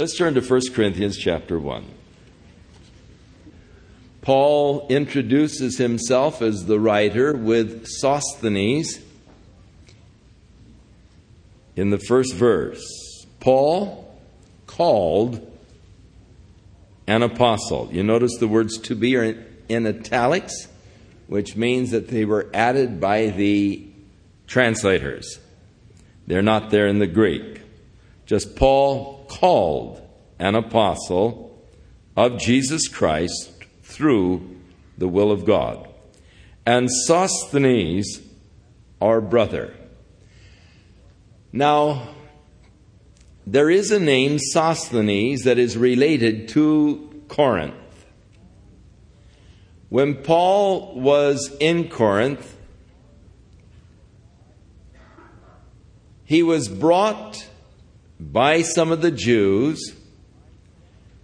Let's turn to 1 Corinthians chapter 1. Paul introduces himself as the writer with Sosthenes in the first verse. Paul called an apostle. You notice the words to be are in italics, which means that they were added by the translators. They're not there in the Greek. Just Paul called an apostle of Jesus Christ through the will of God. And Sosthenes, our brother. Now, there is a name, Sosthenes, that is related to Corinth. When Paul was in Corinth, he was brought by some of the Jews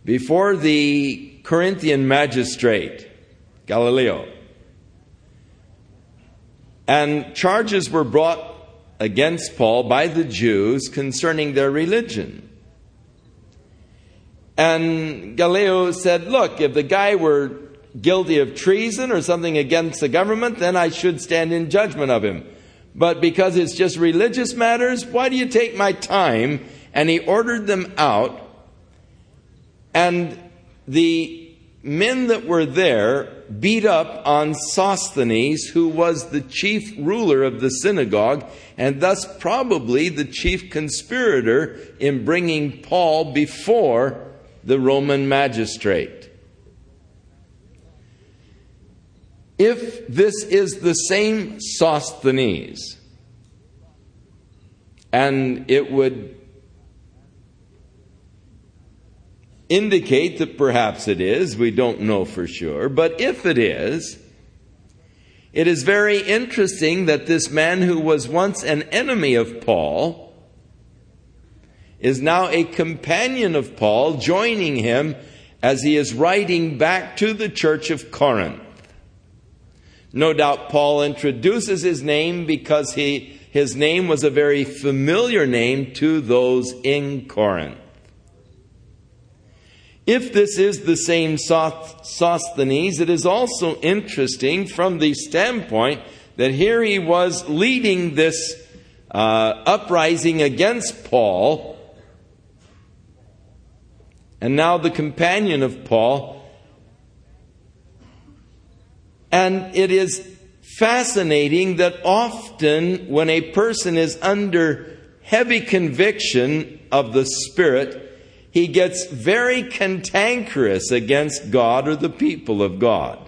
before the Corinthian magistrate, Gallio. And charges were brought against Paul by the Jews concerning their religion. And Gallio said, Look, if the guy were guilty of treason or something against the government, then I should stand in judgment of him. But because it's just religious matters, why do you take my time? And he ordered them out. And the men that were there beat up on Sosthenes, who was the chief ruler of the synagogue, and thus probably the chief conspirator in bringing Paul before the Roman magistrate. If this is the same Sosthenes, and it would indicate that perhaps it is, we don't know for sure, but if it is, it is very interesting that this man who was once an enemy of Paul is now a companion of Paul, joining him as he is writing back to the church of Corinth. No doubt Paul introduces his name because he, his name was a very familiar name to those in Corinth. If this is the same Sosthenes, it is also interesting from the standpoint that here he was leading this uh, uprising against Paul, and now the companion of Paul. And it is fascinating that often when a person is under heavy conviction of the Spirit, he gets very cantankerous against God or the people of God.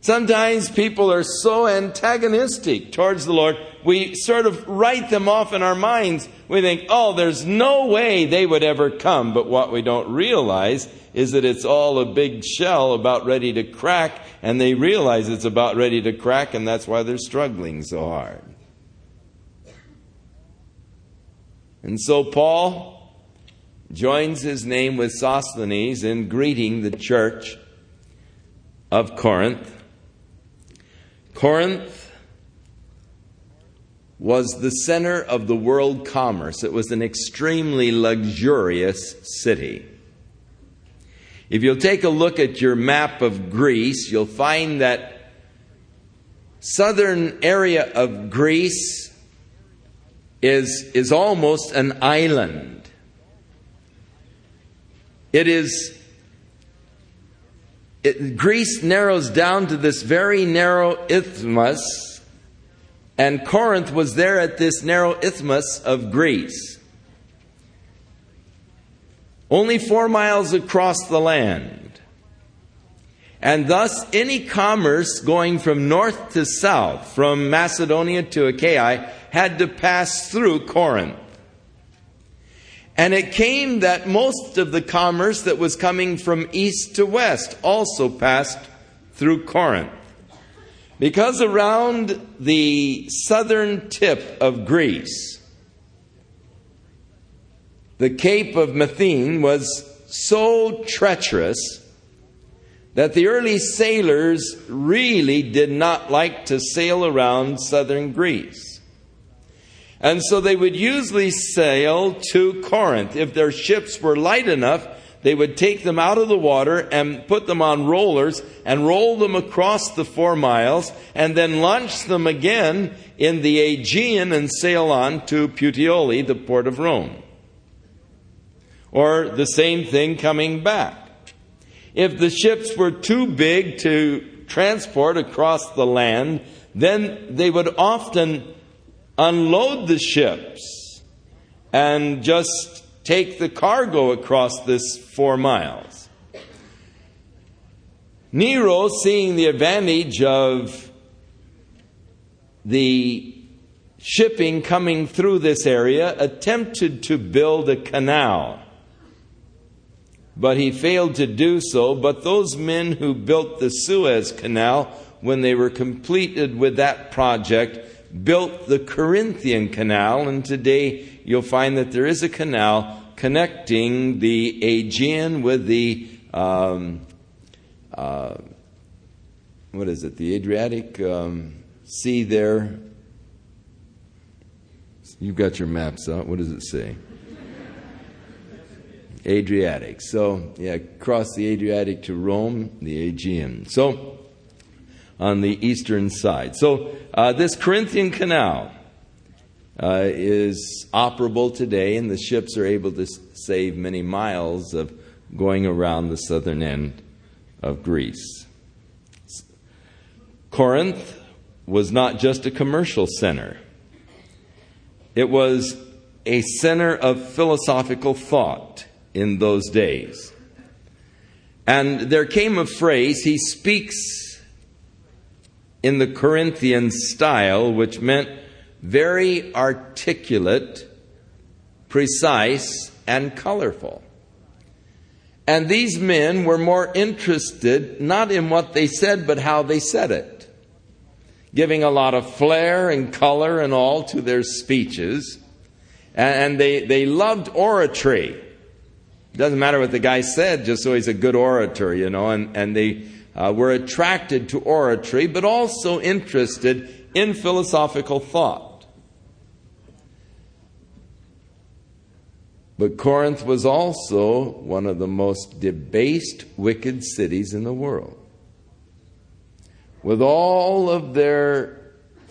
Sometimes people are so antagonistic towards the Lord, we sort of write them off in our minds. We think, oh, there's no way they would ever come. But what we don't realize is that it's all a big shell about ready to crack, and they realize it's about ready to crack, and that's why they're struggling so hard. And so, Paul joins his name with Sosthenes in greeting the church of Corinth. Corinth was the center of the world commerce. It was an extremely luxurious city. If you'll take a look at your map of Greece, you'll find that southern area of Greece is, is almost an island. It is, it, Greece narrows down to this very narrow isthmus, and Corinth was there at this narrow isthmus of Greece. Only four miles across the land. And thus, any commerce going from north to south, from Macedonia to Achaia, had to pass through Corinth. And it came that most of the commerce that was coming from east to west also passed through Corinth. Because around the southern tip of Greece, the Cape of Methine was so treacherous that the early sailors really did not like to sail around southern Greece. And so they would usually sail to Corinth. If their ships were light enough, they would take them out of the water and put them on rollers and roll them across the four miles and then launch them again in the Aegean and sail on to Puteoli, the port of Rome. Or the same thing coming back. If the ships were too big to transport across the land, then they would often unload the ships and just take the cargo across this four miles. Nero, seeing the advantage of the shipping coming through this area, attempted to build a canal. But he failed to do so. But those men who built the Suez Canal, when they were completed with that project, built the Corinthian Canal, and today you'll find that there is a canal connecting the Aegean with the um, uh, what is it? The Adriatic um, Sea there. You've got your maps out. What does it say? Adriatic. So, yeah, cross the Adriatic to Rome, the Aegean. So, on the eastern side. So, uh, this Corinthian canal uh, is operable today, and the ships are able to save many miles of going around the southern end of Greece. Corinth was not just a commercial center, it was a center of philosophical thought in those days. And there came a phrase, he speaks in the Corinthian style, which meant very articulate, precise, and colorful. And these men were more interested not in what they said, but how they said it, giving a lot of flair and color and all to their speeches. And they, they loved oratory. It doesn't matter what the guy said, just so he's a good orator, you know, and, and they uh, were attracted to oratory, but also interested in philosophical thought. But Corinth was also one of the most debased, wicked cities in the world. With all of their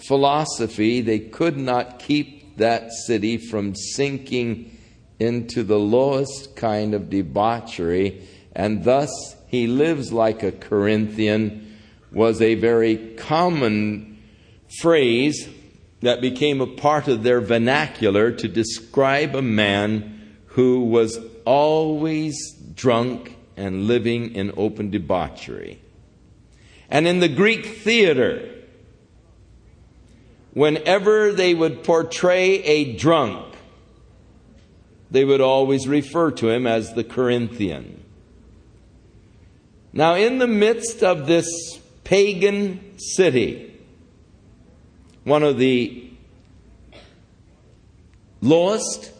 philosophy, they could not keep that city from sinking into the lowest kind of debauchery, and thus he lives like a Corinthian was a very common phrase that became a part of their vernacular to describe a man who was always drunk and living in open debauchery. And in the Greek theater, whenever they would portray a drunk, they would always refer to him as the Corinthian. Now, in the midst of this pagan city, one of the lowest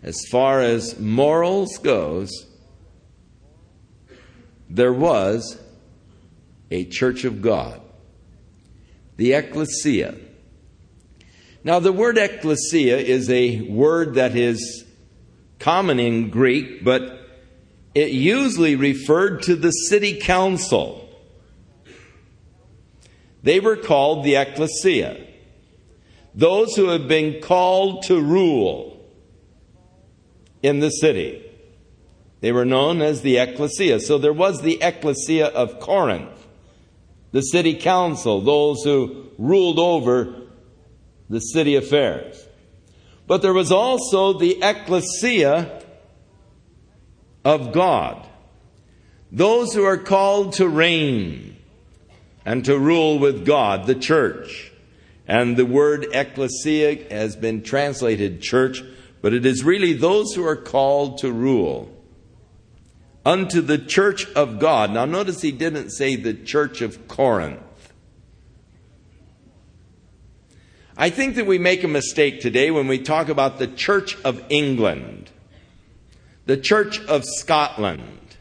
as far as morals goes, there was a church of God, the ecclesia. Now, the word ecclesia is a word that is common in Greek, but it usually referred to the city council. They were called the ecclesia, those who have been called to rule in the city. They were known as the ecclesia. So there was the ecclesia of Corinth, the city council, those who ruled over the city affairs. But there was also the ecclesia of God. Those who are called to reign and to rule with God, the church. And the word ecclesia has been translated church, but it is really those who are called to rule. Unto the church of God. Now notice he didn't say the church of Corinth. I think that we make a mistake today when we talk about the Church of England the Church of Scotland,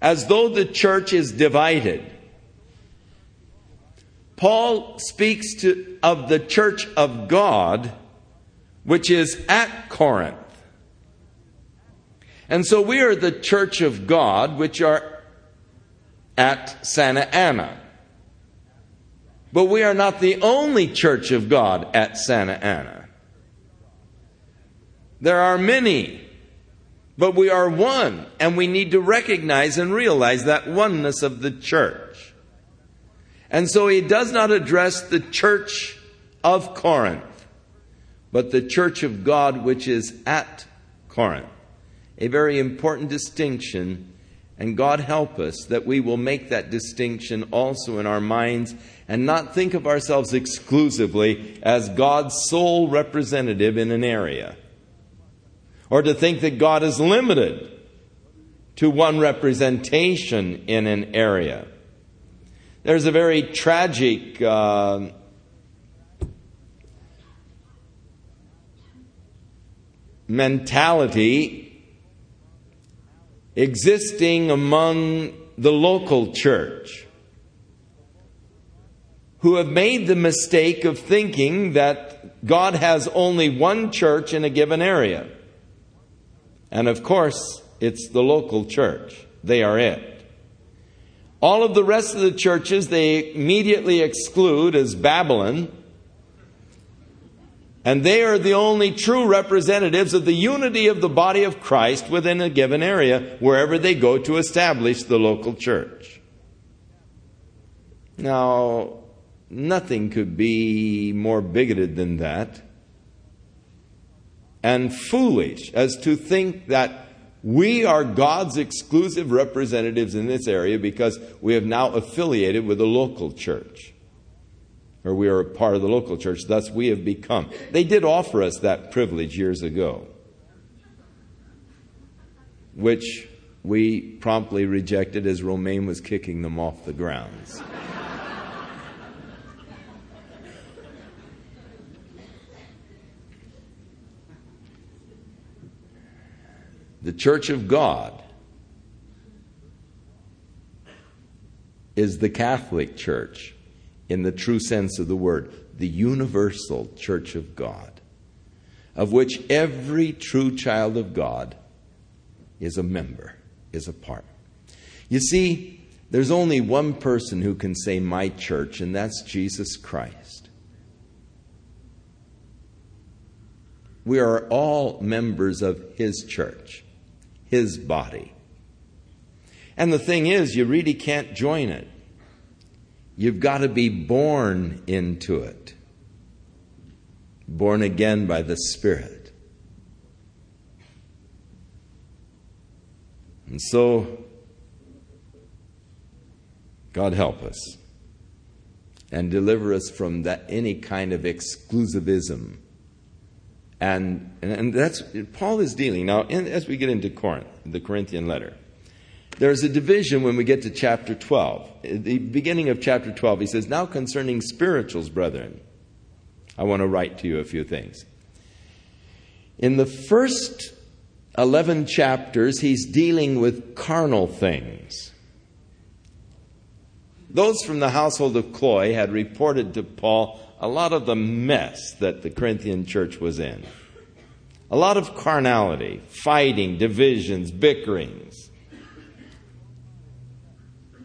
as though the church is divided. Paul speaks to, of the church of God, which is at Corinth. And so we are the church of God, which are at Santa Ana. But we are not the only church of God at Santa Ana. There are many, but we are one, and we need to recognize and realize that oneness of the church. And so he does not address the church of Corinth, but the church of God which is at Corinth. A very important distinction, and God help us that we will make that distinction also in our minds and not think of ourselves exclusively as God's sole representative in an area or to think that God is limited to one representation in an area. There's a very tragic uh, mentality existing among the local church who have made the mistake of thinking that God has only one church in a given area. And of course, it's the local church. They are it. All of the rest of the churches they immediately exclude as Babylon. And they are the only true representatives of the unity of the body of Christ within a given area, wherever they go to establish the local church. Now, nothing could be more bigoted than that and foolish as to think that we are God's exclusive representatives in this area because we have now affiliated with a local church. Or we are a part of the local church, thus we have become. They did offer us that privilege years ago, which we promptly rejected as Romaine was kicking them off the grounds. The church of God is the Catholic Church in the true sense of the word, the universal church of God, of which every true child of God is a member, is a part. You see, there's only one person who can say, My church, and that's Jesus Christ. We are all members of His church his body. And the thing is, you really can't join it. You've got to be born into it, born again by the Spirit. And so, God help us and deliver us from that any kind of exclusivism and, and that's, Paul is dealing. Now, in, as we get into Corinth, the Corinthian letter, there's a division when we get to chapter 12. At the beginning of chapter 12, he says, Now concerning spirituals, brethren, I want to write to you a few things. In the first 11 chapters, he's dealing with carnal things. Those from the household of Chloe had reported to Paul a lot of the mess that the Corinthian church was in. A lot of carnality, fighting, divisions, bickerings.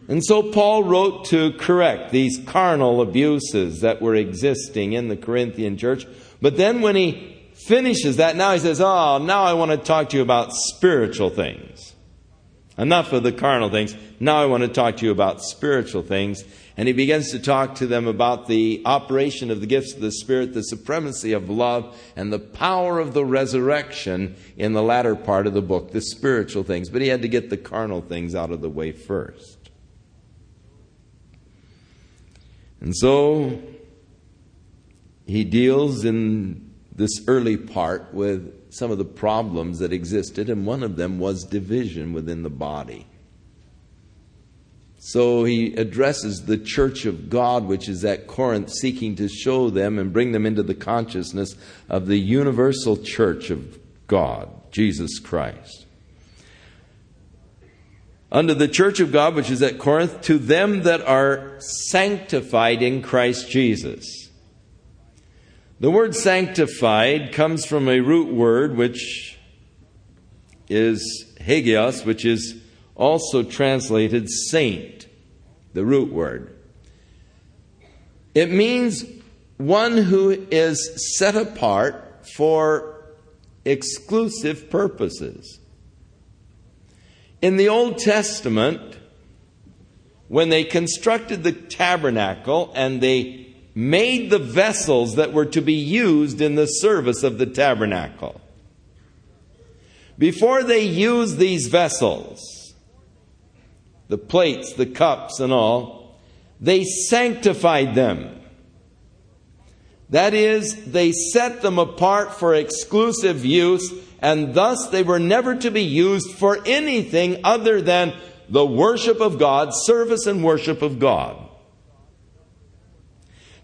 And so Paul wrote to correct these carnal abuses that were existing in the Corinthian church. But then when he finishes that, now he says, Oh, now I want to talk to you about spiritual things. Enough of the carnal things. Now I want to talk to you about spiritual things. And he begins to talk to them about the operation of the gifts of the Spirit, the supremacy of love, and the power of the resurrection in the latter part of the book, the spiritual things. But he had to get the carnal things out of the way first. And so he deals in this early part with some of the problems that existed, and one of them was division within the body. So he addresses the church of God, which is at Corinth, seeking to show them and bring them into the consciousness of the universal church of God, Jesus Christ. Under the church of God which is at Corinth, to them that are sanctified in Christ Jesus. The word sanctified comes from a root word which is hagios, which is also translated saint, the root word. It means one who is set apart for exclusive purposes. In the Old Testament, when they constructed the tabernacle and they made the vessels that were to be used in the service of the tabernacle, before they used these vessels, the plates, the cups, and all, they sanctified them. That is, they set them apart for exclusive use and thus they were never to be used for anything other than the worship of God, service and worship of God.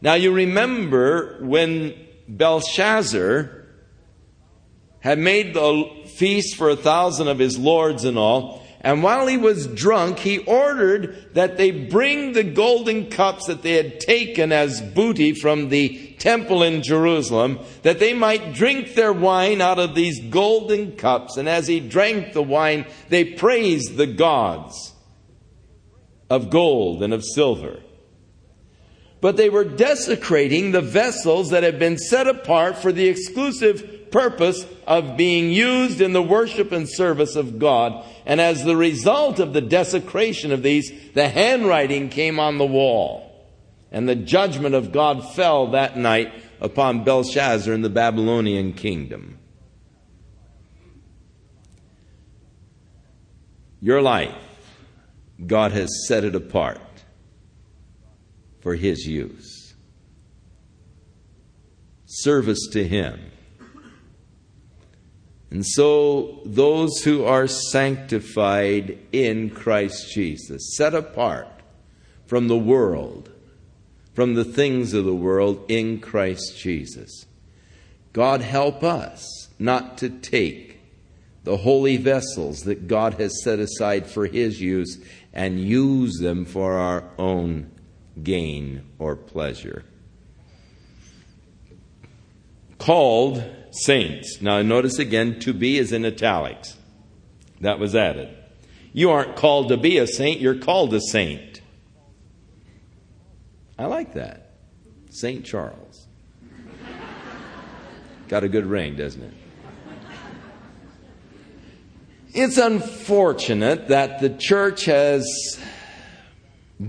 Now you remember when Belshazzar had made the feast for a thousand of his lords and all, and while he was drunk, he ordered that they bring the golden cups that they had taken as booty from the temple in Jerusalem, that they might drink their wine out of these golden cups. And as he drank the wine, they praised the gods of gold and of silver. But they were desecrating the vessels that had been set apart for the exclusive purpose of being used in the worship and service of God. And as the result of the desecration of these, the handwriting came on the wall. And the judgment of God fell that night upon Belshazzar and the Babylonian kingdom. Your life, God has set it apart for His use. Service to Him and so, those who are sanctified in Christ Jesus, set apart from the world, from the things of the world in Christ Jesus. God help us not to take the holy vessels that God has set aside for His use and use them for our own gain or pleasure. Called saints. Now, notice again, to be is in italics. That was added. You aren't called to be a saint, you're called a saint. I like that. St. Charles. Got a good ring, doesn't it? It's unfortunate that the church has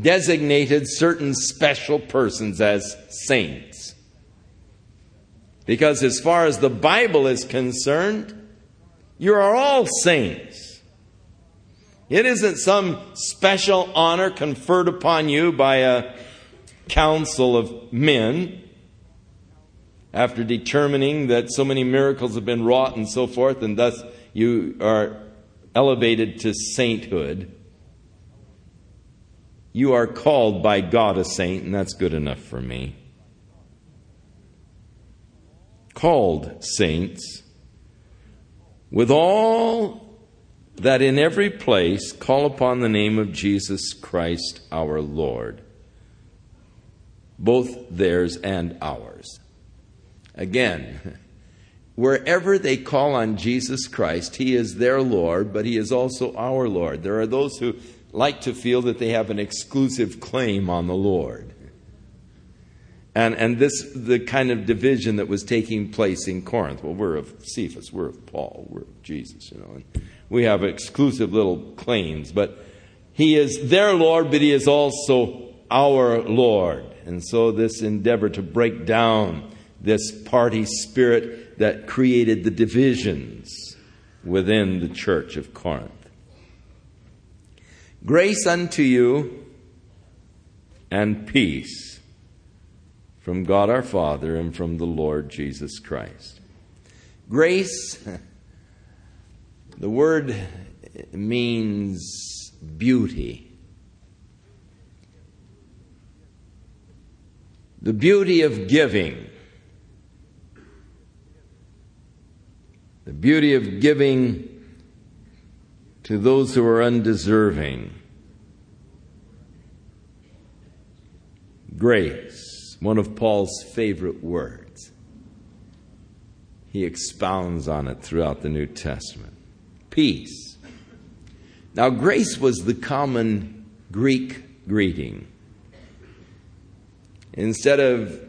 designated certain special persons as saints. Because as far as the Bible is concerned, you are all saints. It isn't some special honor conferred upon you by a council of men after determining that so many miracles have been wrought and so forth, and thus you are elevated to sainthood. You are called by God a saint, and that's good enough for me called saints, with all that in every place call upon the name of Jesus Christ our Lord, both theirs and ours. Again, wherever they call on Jesus Christ, He is their Lord, but He is also our Lord. There are those who like to feel that they have an exclusive claim on the Lord. And, and this, the kind of division that was taking place in Corinth. Well, we're of Cephas, we're of Paul, we're of Jesus, you know. And we have exclusive little claims, but he is their Lord, but he is also our Lord. And so this endeavor to break down this party spirit that created the divisions within the church of Corinth. Grace unto you and peace from God our Father and from the Lord Jesus Christ. Grace, the word means beauty. The beauty of giving. The beauty of giving to those who are undeserving. Grace, one of Paul's favorite words. He expounds on it throughout the New Testament. Peace. Now, grace was the common Greek greeting. Instead of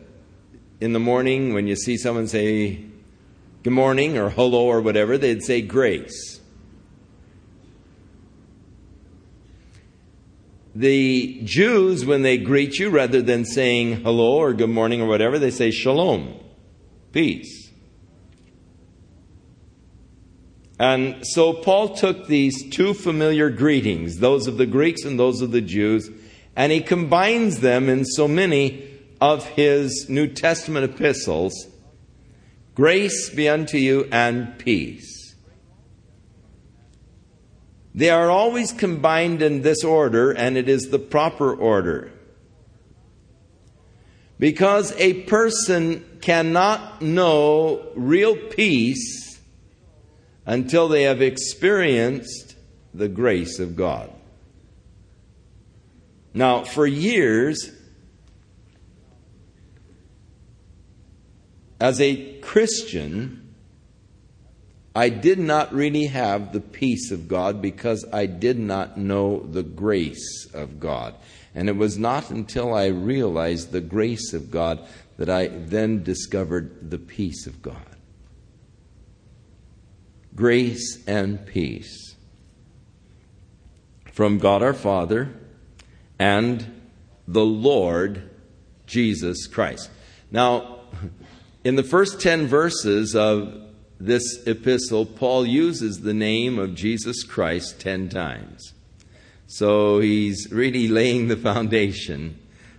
in the morning when you see someone say good morning or hello or whatever, they'd say grace. The Jews, when they greet you, rather than saying hello or good morning or whatever, they say shalom, peace. And so Paul took these two familiar greetings, those of the Greeks and those of the Jews, and he combines them in so many of his New Testament epistles Grace be unto you and peace. They are always combined in this order, and it is the proper order. Because a person cannot know real peace until they have experienced the grace of God. Now, for years, as a Christian, I did not really have the peace of God because I did not know the grace of God. And it was not until I realized the grace of God that I then discovered the peace of God. Grace and peace from God our Father and the Lord Jesus Christ. Now, in the first 10 verses of this epistle, Paul uses the name of Jesus Christ 10 times. So he's really laying the foundation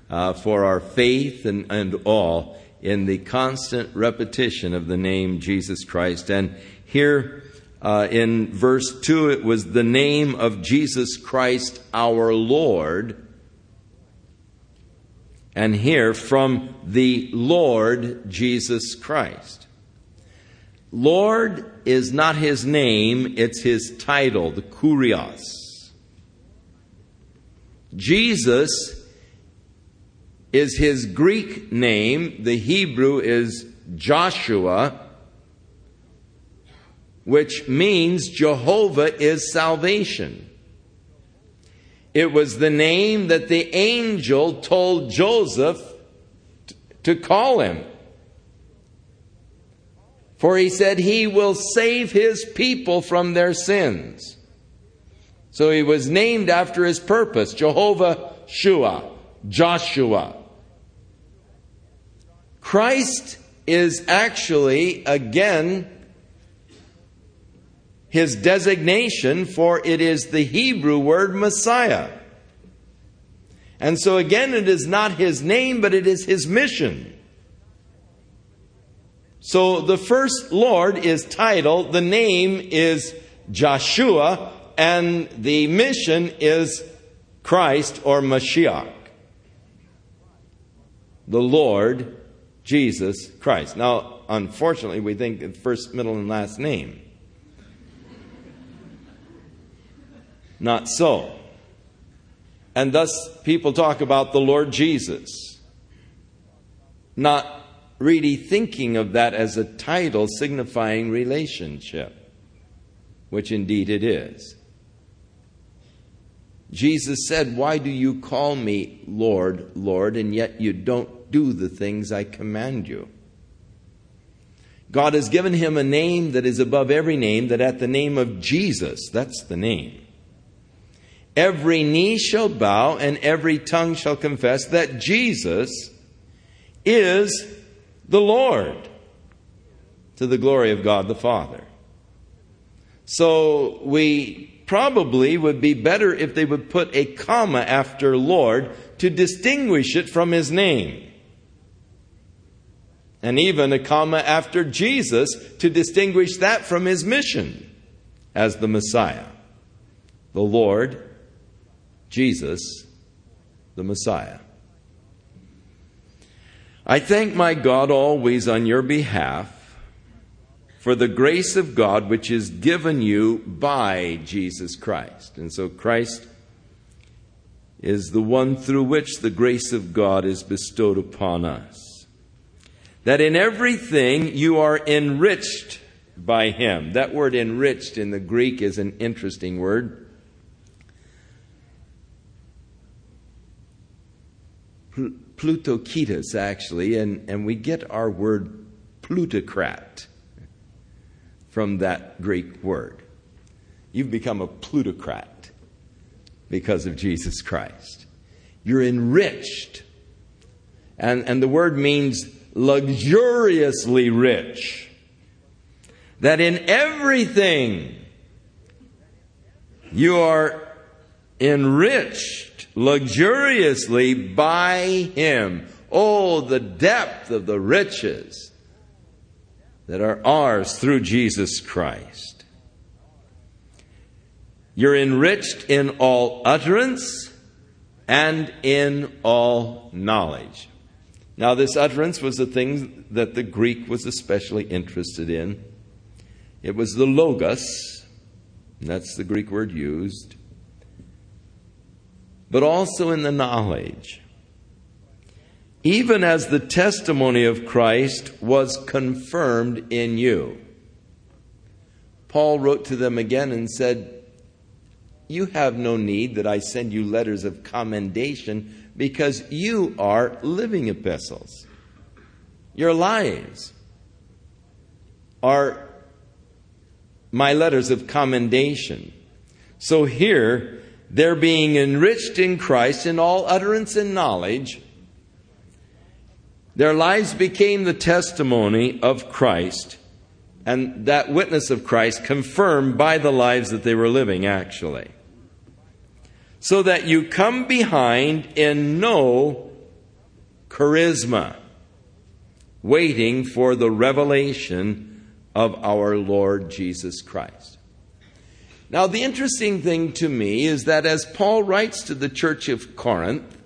uh, for our faith and, and all in the constant repetition of the name Jesus Christ. And here uh, in verse 2, it was the name of Jesus Christ our Lord and here from the Lord Jesus Christ. Lord is not his name, it's his title, the Kurios. Jesus is his Greek name, the Hebrew is Joshua, which means Jehovah is salvation. It was the name that the angel told Joseph to call him. For he said he will save his people from their sins. So he was named after his purpose Jehovah Shua, Joshua. Christ is actually, again, his designation, for it is the Hebrew word Messiah. And so again, it is not his name, but it is his mission. So the first Lord is title, the name is Joshua, and the mission is Christ or Mashiach. The Lord Jesus Christ. Now, unfortunately, we think first, middle, and last name. Not so. And thus, people talk about the Lord Jesus, not really thinking of that as a title signifying relationship, which indeed it is. Jesus said, Why do you call me Lord, Lord, and yet you don't do the things I command you? God has given him a name that is above every name, that at the name of Jesus, that's the name, every knee shall bow and every tongue shall confess that Jesus is the Lord to the glory of God the Father. So we probably would be better if they would put a comma after Lord to distinguish it from his name. And even a comma after Jesus to distinguish that from his mission as the Messiah, the Lord Jesus, the Messiah. I thank my God always on your behalf for the grace of God which is given you by Jesus Christ. And so Christ is the one through which the grace of God is bestowed upon us. That in everything you are enriched by Him. That word enriched in the Greek is an interesting word. Plutoketus, actually, and, and we get our word plutocrat from that Greek word. You've become a plutocrat because of Jesus Christ. You're enriched. And, and the word means luxuriously rich. That in everything you are enriched luxuriously by Him. Oh, the depth of the riches that are ours through Jesus Christ. You're enriched in all utterance and in all knowledge. Now, this utterance was the thing that the Greek was especially interested in. It was the logos, and that's the Greek word used, but also in the knowledge even as the testimony of Christ was confirmed in you. Paul wrote to them again and said, You have no need that I send you letters of commendation because you are living epistles. Your lives are my letters of commendation. So here, they're being enriched in Christ in all utterance and knowledge their lives became the testimony of Christ, and that witness of Christ confirmed by the lives that they were living, actually. So that you come behind in no charisma, waiting for the revelation of our Lord Jesus Christ. Now, the interesting thing to me is that as Paul writes to the church of Corinth,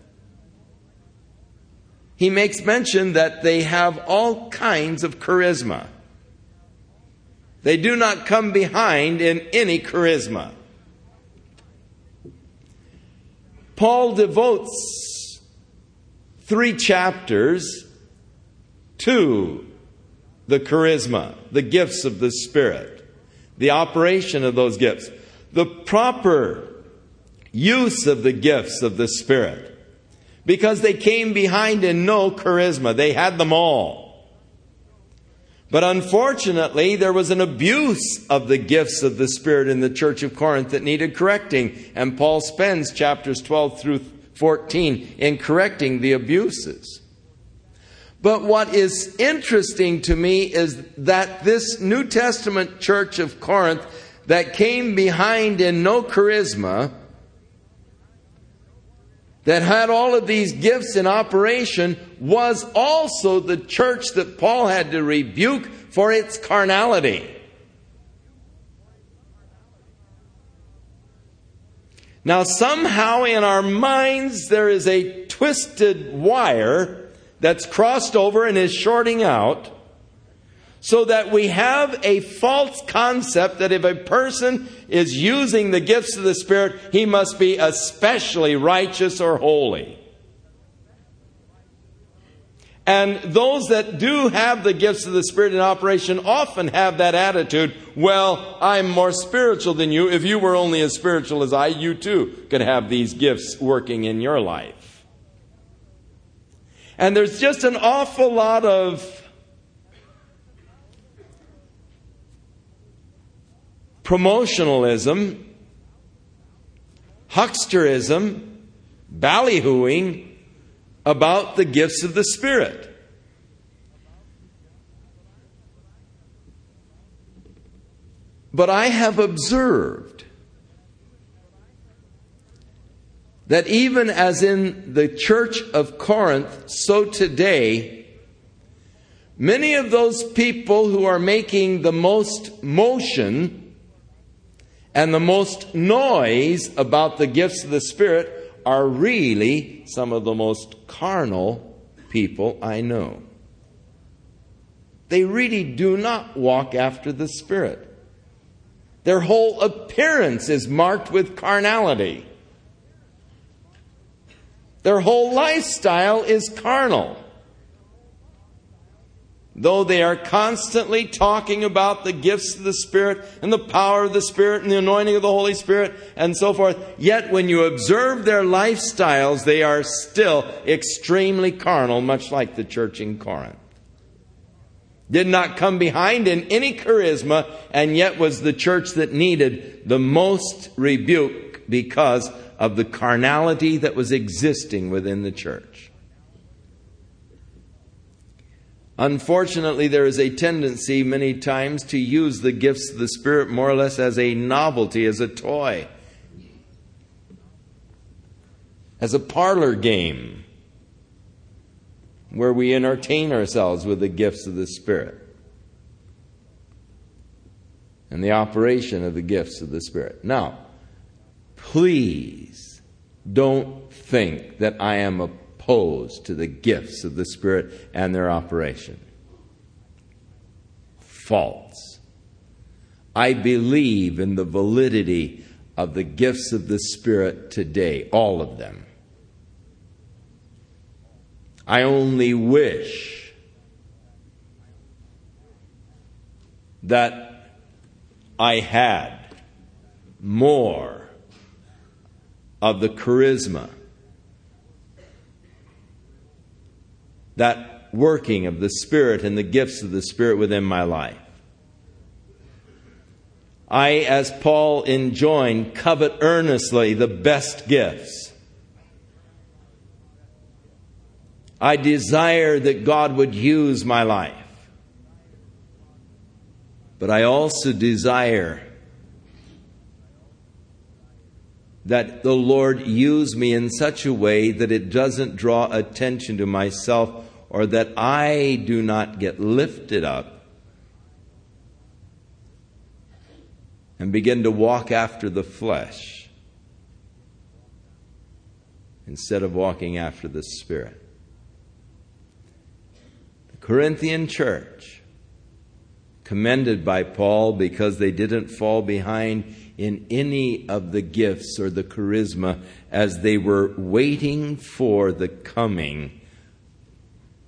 he makes mention that they have all kinds of charisma. They do not come behind in any charisma. Paul devotes three chapters to the charisma, the gifts of the Spirit, the operation of those gifts, the proper use of the gifts of the Spirit because they came behind in no charisma. They had them all. But unfortunately, there was an abuse of the gifts of the Spirit in the church of Corinth that needed correcting. And Paul spends chapters 12 through 14 in correcting the abuses. But what is interesting to me is that this New Testament church of Corinth that came behind in no charisma that had all of these gifts in operation was also the church that Paul had to rebuke for its carnality. Now, somehow in our minds, there is a twisted wire that's crossed over and is shorting out so that we have a false concept that if a person is using the gifts of the Spirit, he must be especially righteous or holy. And those that do have the gifts of the Spirit in operation often have that attitude well, I'm more spiritual than you. If you were only as spiritual as I, you too could have these gifts working in your life. And there's just an awful lot of promotionalism, hucksterism, ballyhooing about the gifts of the Spirit. But I have observed that even as in the church of Corinth, so today, many of those people who are making the most motion and the most noise about the gifts of the Spirit are really some of the most carnal people I know. They really do not walk after the Spirit. Their whole appearance is marked with carnality. Their whole lifestyle is carnal. Though they are constantly talking about the gifts of the Spirit and the power of the Spirit and the anointing of the Holy Spirit and so forth, yet when you observe their lifestyles, they are still extremely carnal, much like the church in Corinth. Did not come behind in any charisma, and yet was the church that needed the most rebuke because of the carnality that was existing within the church. Unfortunately, there is a tendency many times to use the gifts of the Spirit more or less as a novelty, as a toy, as a parlor game where we entertain ourselves with the gifts of the Spirit and the operation of the gifts of the Spirit. Now, please don't think that I am opposed to the gifts of the Spirit and their operation. False. I believe in the validity of the gifts of the Spirit today, all of them. I only wish that I had more of the charisma, that working of the Spirit and the gifts of the Spirit within my life. I, as Paul enjoined, covet earnestly the best gifts. I desire that God would use my life. But I also desire that the Lord use me in such a way that it doesn't draw attention to myself or that I do not get lifted up and begin to walk after the flesh instead of walking after the Spirit. The Corinthian church, commended by Paul because they didn't fall behind in any of the gifts or the charisma as they were waiting for the coming.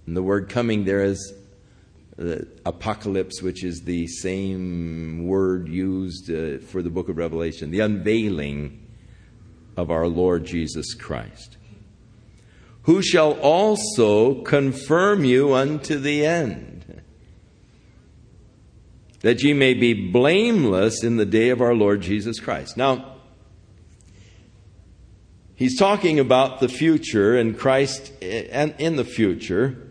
And the word coming there is uh, apocalypse, which is the same word used uh, for the book of Revelation, the unveiling of our Lord Jesus Christ. Who shall also confirm you unto the end that ye may be blameless in the day of our Lord Jesus Christ. Now, he's talking about the future and Christ and in the future.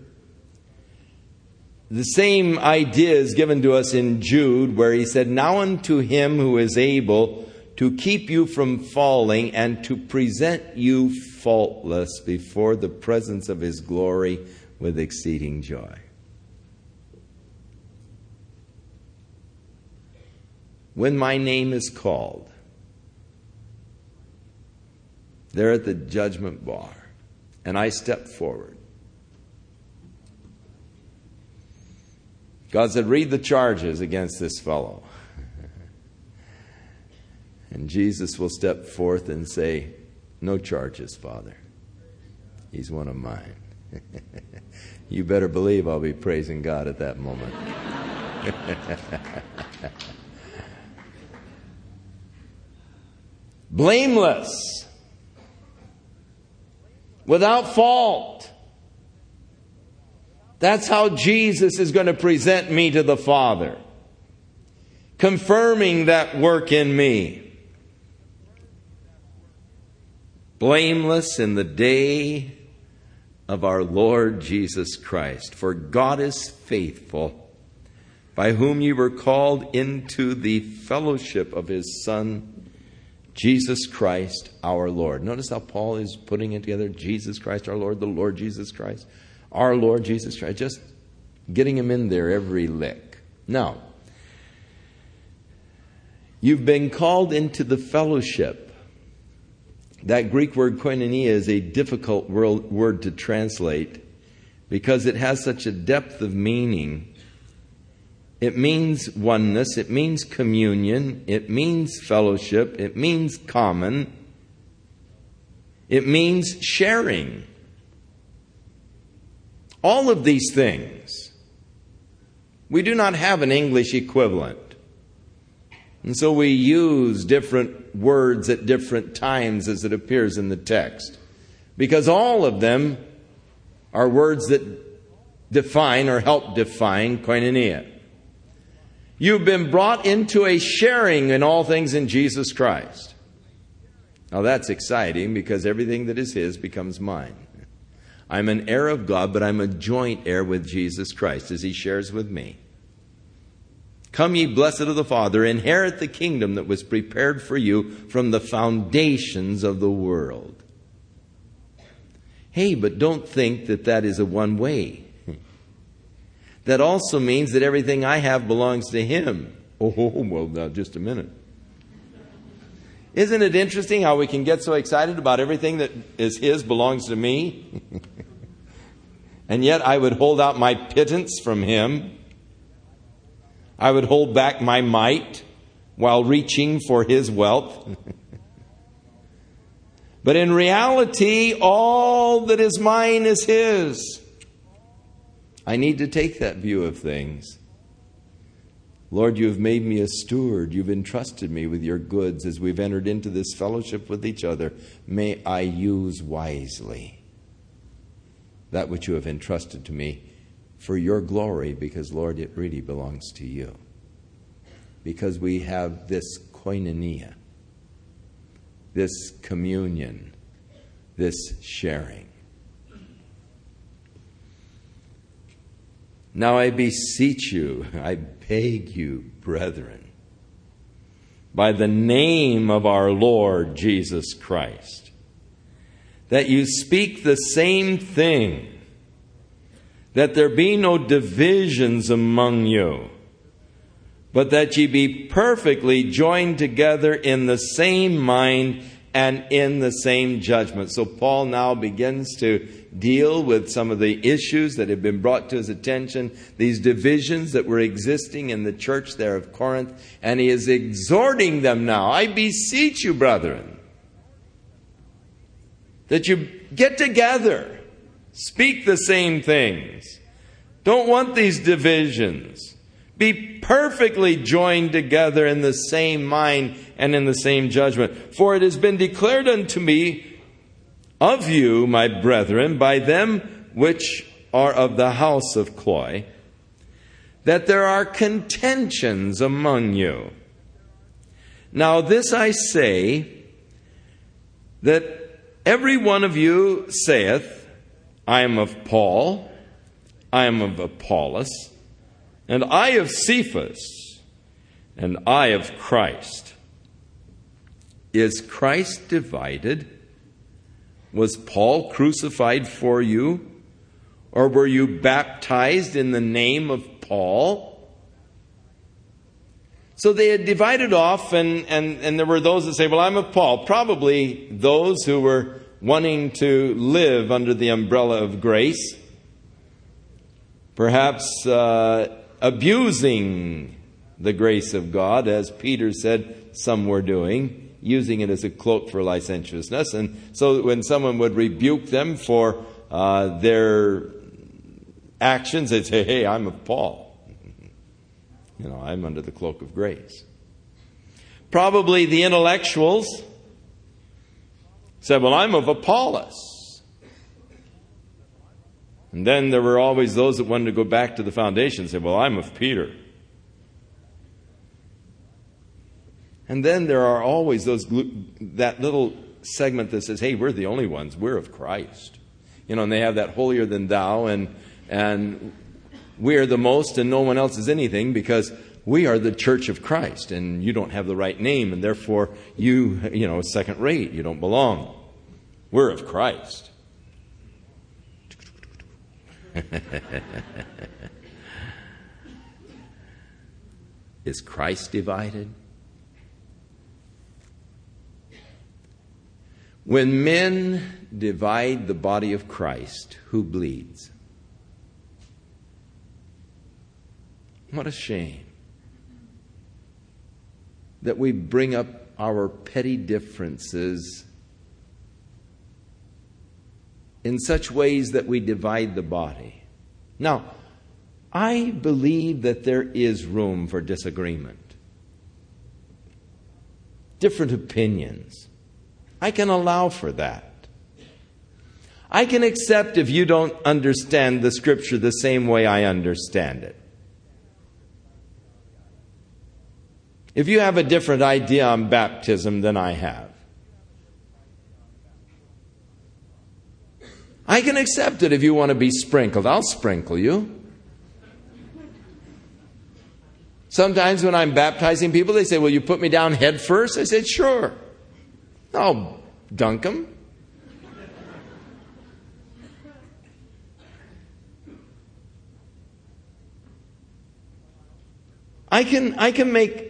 The same idea is given to us in Jude, where he said, Now unto him who is able to keep you from falling and to present you faultless before the presence of his glory with exceeding joy. when my name is called, there at the judgment bar, and I step forward. God said, Read the charges against this fellow. and Jesus will step forth and say, No charges, Father. He's one of mine. you better believe I'll be praising God at that moment. blameless, without fault. That's how Jesus is going to present me to the Father, confirming that work in me. Blameless in the day of our Lord Jesus Christ. For God is faithful, by whom you were called into the fellowship of his Son Jesus Christ our Lord. Notice how Paul is putting it together Jesus Christ our Lord, the Lord Jesus Christ, our Lord Jesus Christ. Just getting him in there every lick. Now, you've been called into the fellowship. That Greek word koinonia is a difficult word to translate because it has such a depth of meaning It means oneness. It means communion. It means fellowship. It means common. It means sharing. All of these things. We do not have an English equivalent. And so we use different words at different times as it appears in the text. Because all of them are words that define or help define koinonia. You've been brought into a sharing in all things in Jesus Christ. Now that's exciting because everything that is His becomes mine. I'm an heir of God, but I'm a joint heir with Jesus Christ as He shares with me. Come, ye blessed of the Father, inherit the kingdom that was prepared for you from the foundations of the world. Hey, but don't think that that is a one way. that also means that everything I have belongs to Him. Oh, well, now just a minute. Isn't it interesting how we can get so excited about everything that is His belongs to me? and yet I would hold out my pittance from Him. I would hold back my mite while reaching for His wealth. but in reality, all that is mine is His. I need to take that view of things. Lord, you have made me a steward. You've entrusted me with your goods as we've entered into this fellowship with each other. May I use wisely that which you have entrusted to me for your glory, because, Lord, it really belongs to you. Because we have this koinonia, this communion, this sharing. Now I beseech you, I beg you, brethren, by the name of our Lord Jesus Christ, that you speak the same thing, that there be no divisions among you, but that ye be perfectly joined together in the same mind and in the same judgment. So Paul now begins to deal with some of the issues that have been brought to his attention, these divisions that were existing in the church there of Corinth, and he is exhorting them now. I beseech you, brethren, that you get together, speak the same things. Don't want these divisions. Be perfectly joined together in the same mind and in the same judgment. For it has been declared unto me of you, my brethren, by them which are of the house of Chloe, that there are contentions among you. Now, this I say, that every one of you saith, I am of Paul, I am of Apollos, and I of Cephas, and I of Christ. Is Christ divided? Was Paul crucified for you? Or were you baptized in the name of Paul? So they had divided off, and, and, and there were those that say, Well, I'm of Paul. Probably those who were wanting to live under the umbrella of grace. Perhaps uh, abusing the grace of God, as Peter said some were doing, using it as a cloak for licentiousness. And so when someone would rebuke them for uh, their actions, they'd say, Hey, I'm of Paul. You know, I'm under the cloak of grace. Probably the intellectuals said, Well, I'm of Apollos. And then there were always those that wanted to go back to the foundation and say, Well, I'm of Peter. And then there are always those that little segment that says, "Hey, we're the only ones. We're of Christ." You know, and they have that holier than thou and and we are the most and no one else is anything because we are the church of Christ and you don't have the right name and therefore you, you know, second rate, you don't belong. We're of Christ. Is Christ divided? When men divide the body of Christ, who bleeds? What a shame that we bring up our petty differences in such ways that we divide the body. Now, I believe that there is room for disagreement, different opinions. I can allow for that. I can accept if you don't understand the scripture the same way I understand it. If you have a different idea on baptism than I have, I can accept it if you want to be sprinkled. I'll sprinkle you. Sometimes when I'm baptizing people, they say, Will you put me down head first? I said, Sure. I'll dunk them. I can, I can make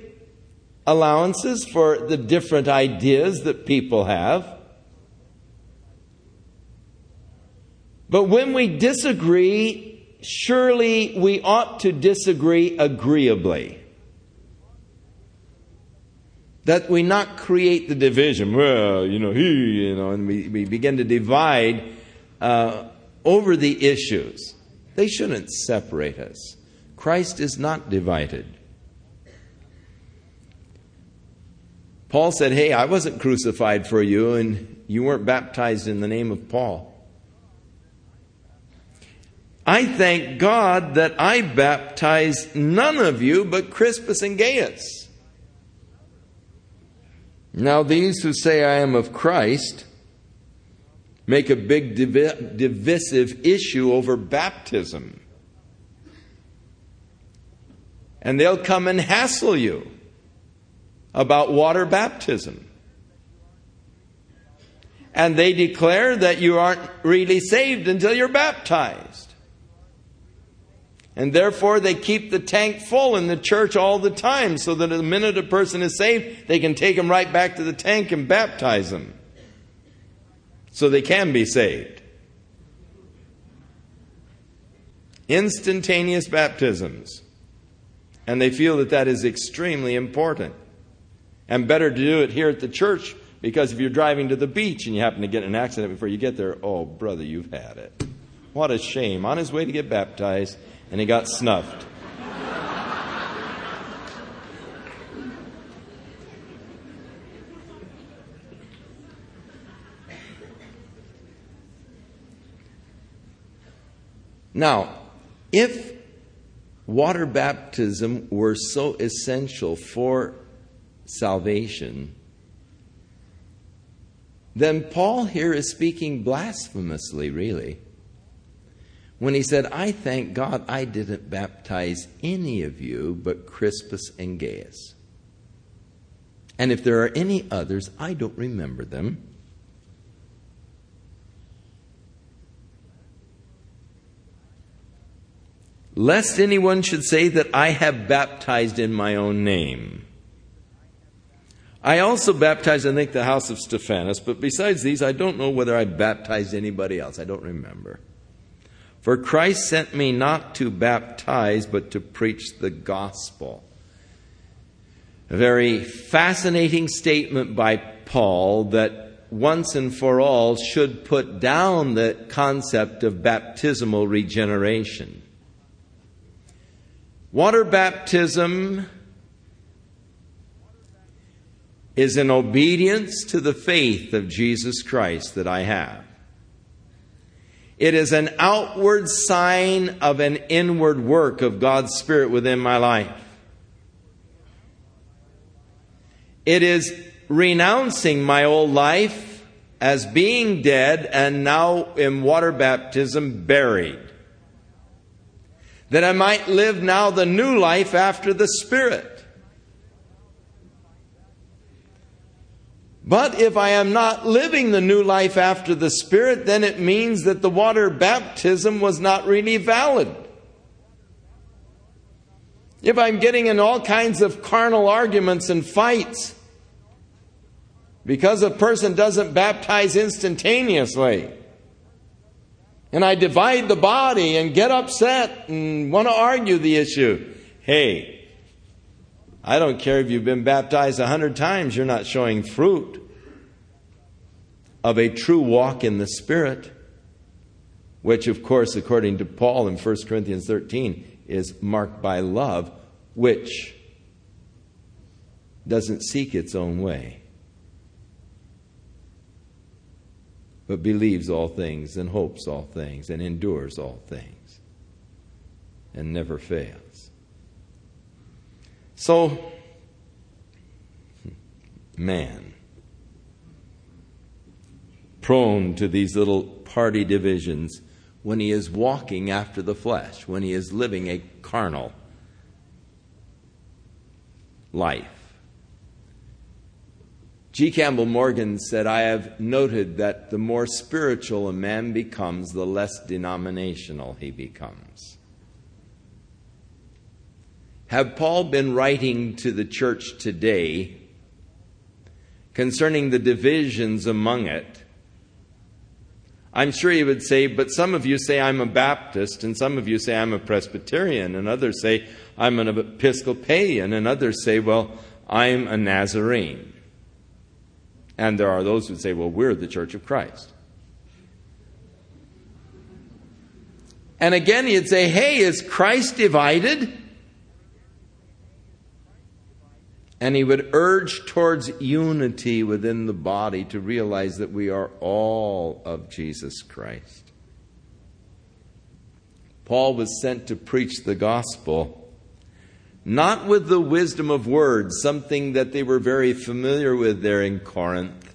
allowances for the different ideas that people have. But when we disagree, surely we ought to disagree agreeably. That we not create the division. Well, you know, he, you know, and we, we begin to divide uh, over the issues. They shouldn't separate us. Christ is not divided. Paul said, Hey, I wasn't crucified for you, and you weren't baptized in the name of Paul. I thank God that I baptized none of you but Crispus and Gaius. Now, these who say I am of Christ make a big divi- divisive issue over baptism. And they'll come and hassle you about water baptism. And they declare that you aren't really saved until you're baptized. And therefore, they keep the tank full in the church all the time so that the minute a person is saved, they can take them right back to the tank and baptize them so they can be saved. Instantaneous baptisms. And they feel that that is extremely important. And better to do it here at the church because if you're driving to the beach and you happen to get in an accident before you get there, oh, brother, you've had it. What a shame. On his way to get baptized, and he got snuffed. Now, if water baptism were so essential for salvation, then Paul here is speaking blasphemously, really, when he said, I thank God I didn't baptize any of you but Crispus and Gaius. And if there are any others, I don't remember them. Lest anyone should say that I have baptized in my own name. I also baptized, I think, the house of Stephanas, but besides these, I don't know whether I baptized anybody else. I don't remember. For Christ sent me not to baptize, but to preach the gospel. A very fascinating statement by Paul that once and for all should put down the concept of baptismal regeneration. Water baptism is an obedience to the faith of Jesus Christ that I have. It is an outward sign of an inward work of God's Spirit within my life. It is renouncing my old life as being dead and now in water baptism buried. That I might live now the new life after the Spirit. But if I am not living the new life after the Spirit, then it means that the water baptism was not really valid. If I'm getting in all kinds of carnal arguments and fights because a person doesn't baptize instantaneously, and I divide the body and get upset and want to argue the issue, hey, I don't care if you've been baptized a hundred times, you're not showing fruit of a true walk in the Spirit, which, of course, according to Paul in 1 Corinthians 13, is marked by love, which doesn't seek its own way, but believes all things and hopes all things and endures all things and never fails. So, man, prone to these little party divisions when he is walking after the flesh, when he is living a carnal life. G. Campbell Morgan said, I have noted that the more spiritual a man becomes, the less denominational he becomes. Have Paul been writing to the church today concerning the divisions among it? I'm sure he would say, but some of you say I'm a Baptist, and some of you say I'm a Presbyterian, and others say I'm an Episcopalian, and others say, well, I'm a Nazarene. And there are those who say, well, we're the Church of Christ. And again, he'd say, hey, is Christ divided? And he would urge towards unity within the body to realize that we are all of Jesus Christ. Paul was sent to preach the gospel not with the wisdom of words, something that they were very familiar with there in Corinth,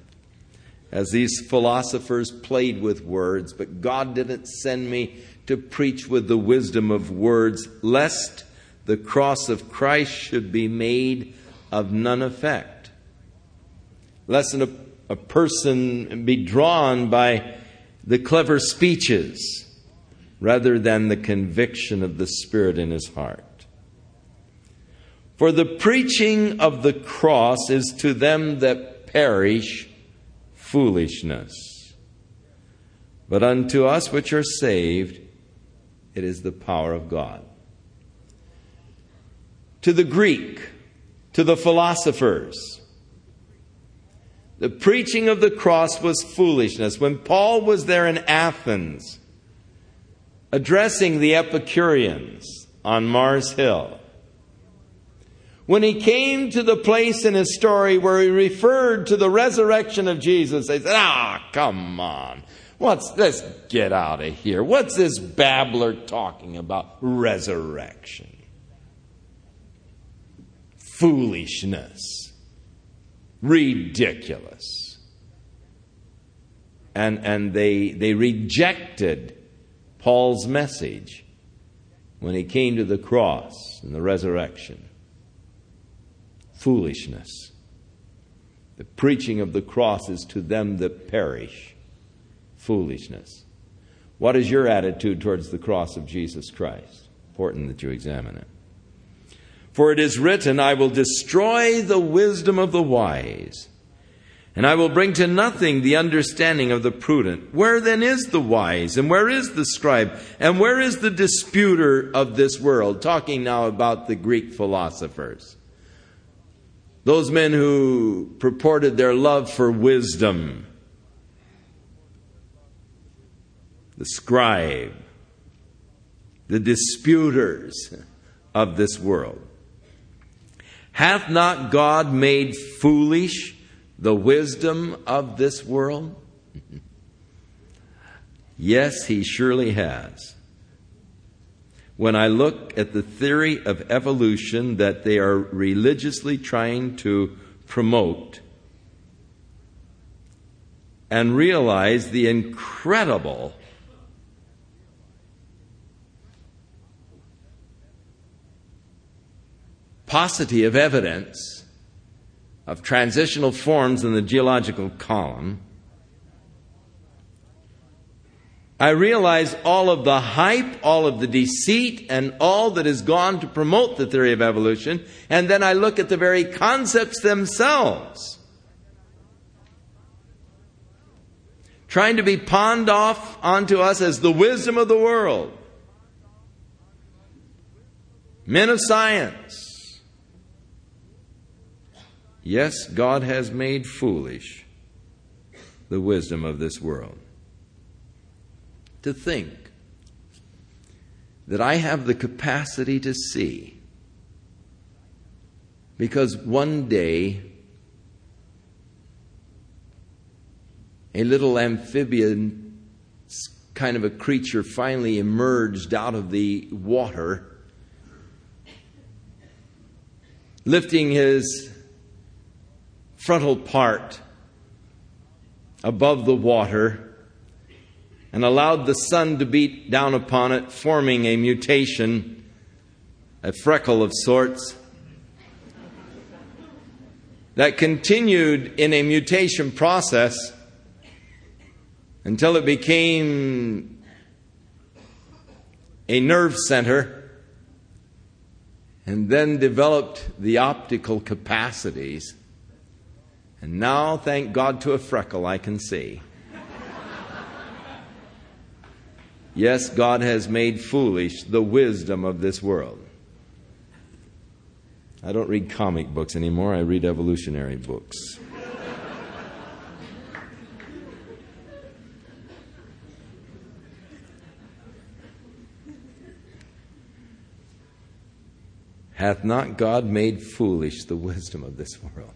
as these philosophers played with words, but God didn't send me to preach with the wisdom of words, lest the cross of Christ should be made of none effect. Lest a, a person be drawn by the clever speeches rather than the conviction of the Spirit in his heart. For the preaching of the cross is to them that perish foolishness. But unto us which are saved, it is the power of God. To the Greek, to the philosophers, the preaching of the cross was foolishness. When Paul was there in Athens, addressing the Epicureans on Mars Hill, when he came to the place in his story where he referred to the resurrection of Jesus, they said, Ah, come on. What's let's get out of here. What's this babbler talking about? Resurrection. Foolishness. Ridiculous. And and they they rejected Paul's message when he came to the cross and the resurrection foolishness. The preaching of the cross is to them that perish foolishness. What is your attitude towards the cross of Jesus Christ? Important that you examine it. For it is written, I will destroy the wisdom of the wise, and I will bring to nothing the understanding of the prudent. Where then is the wise, and where is the scribe, and where is the disputer of this world? Talking now about the Greek philosophers. Those men who purported their love for wisdom, the scribe, the disputers of this world. Hath not God made foolish the wisdom of this world? yes, he surely has when I look at the theory of evolution that they are religiously trying to promote and realize the incredible paucity of evidence of transitional forms in the geological column I realize all of the hype, all of the deceit, and all that has gone to promote the theory of evolution, and then I look at the very concepts themselves. Trying to be pawned off onto us as the wisdom of the world. men of science. Yes, God has made foolish the wisdom of this world. To think that I have the capacity to see, because one day a little amphibian kind of a creature finally emerged out of the water, lifting his frontal part above the water and allowed the sun to beat down upon it, forming a mutation, a freckle of sorts. That continued in a mutation process until it became a nerve center and then developed the optical capacities. And now, thank God to a freckle, I can see. yes, God has made foolish the wisdom of this world. I don't read comic books anymore, I read evolutionary books. Hath not God made foolish the wisdom of this world?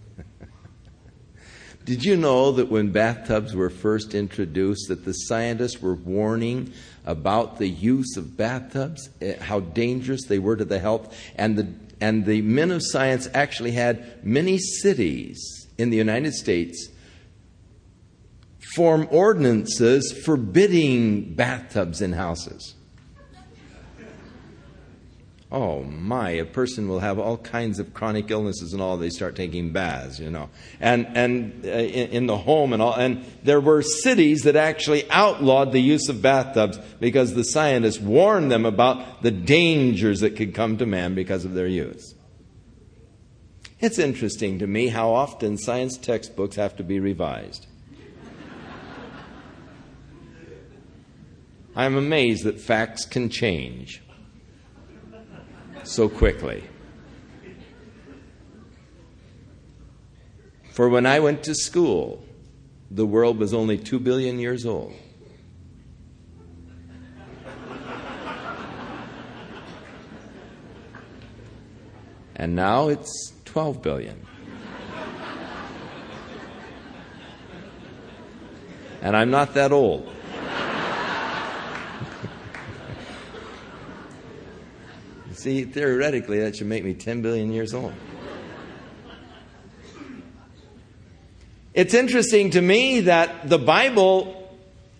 Did you know that when bathtubs were first introduced that the scientists were warning about the use of bathtubs, eh, how dangerous they were to the health and the and the men of science actually had many cities in the United States form ordinances forbidding bathtubs in houses. Oh my, a person will have all kinds of chronic illnesses and all. They start taking baths, you know, and and uh, in, in, the home and all. And there were cities that actually outlawed the use of bathtubs because the scientists warned them about the dangers that could come to man because of their use. It's interesting to me how often science textbooks have to be revised. I'm amazed that facts can change so quickly. For when I went to school, the world was only two billion years old. And now it's 12 billion. And I'm not that old. See, theoretically, that should make me 10 billion years old. It's interesting to me that the Bible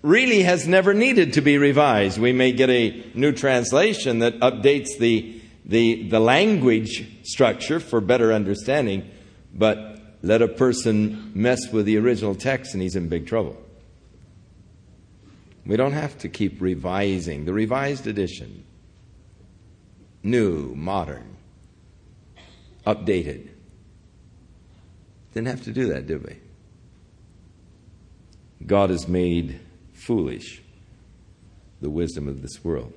really has never needed to be revised. We may get a new translation that updates the, the, the language structure for better understanding, but let a person mess with the original text and he's in big trouble. We don't have to keep revising. The revised edition new, modern, updated. Didn't have to do that, did we? God has made foolish the wisdom of this world.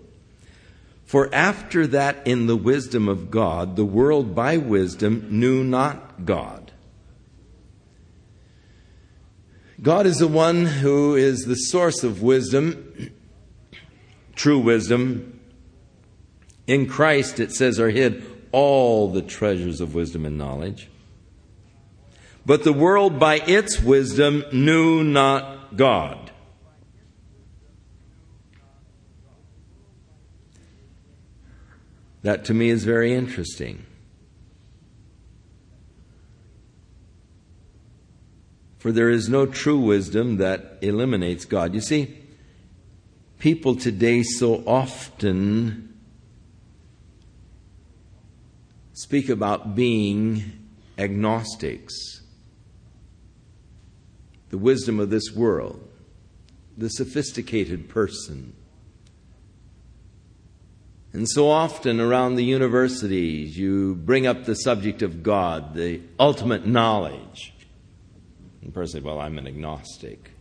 For after that, in the wisdom of God, the world by wisdom knew not God. God is the one who is the source of wisdom, true wisdom, in Christ, it says, are hid all the treasures of wisdom and knowledge. But the world by its wisdom knew not God. That to me is very interesting. For there is no true wisdom that eliminates God. You see, people today so often speak about being agnostics, the wisdom of this world, the sophisticated person. And so often around the universities, you bring up the subject of God, the ultimate knowledge. And person says, Well, I'm an agnostic.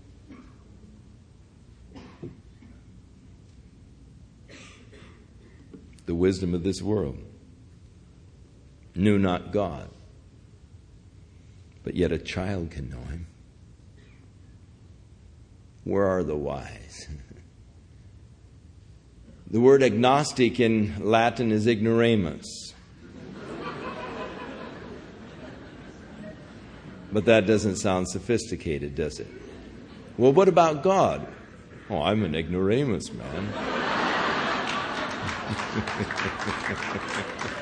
The wisdom of this world. Knew not God, but yet a child can know him. Where are the wise? the word agnostic in Latin is ignoramus. but that doesn't sound sophisticated, does it? Well, what about God? Oh, I'm an ignoramus, man.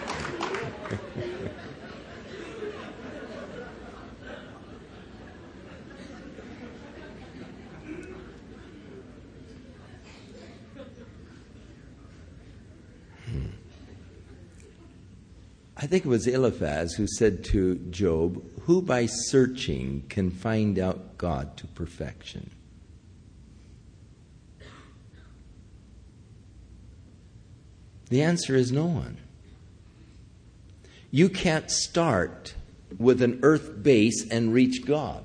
think it was Eliphaz who said to Job, Who by searching can find out God to perfection? The answer is no one. You can't start with an earth base and reach God.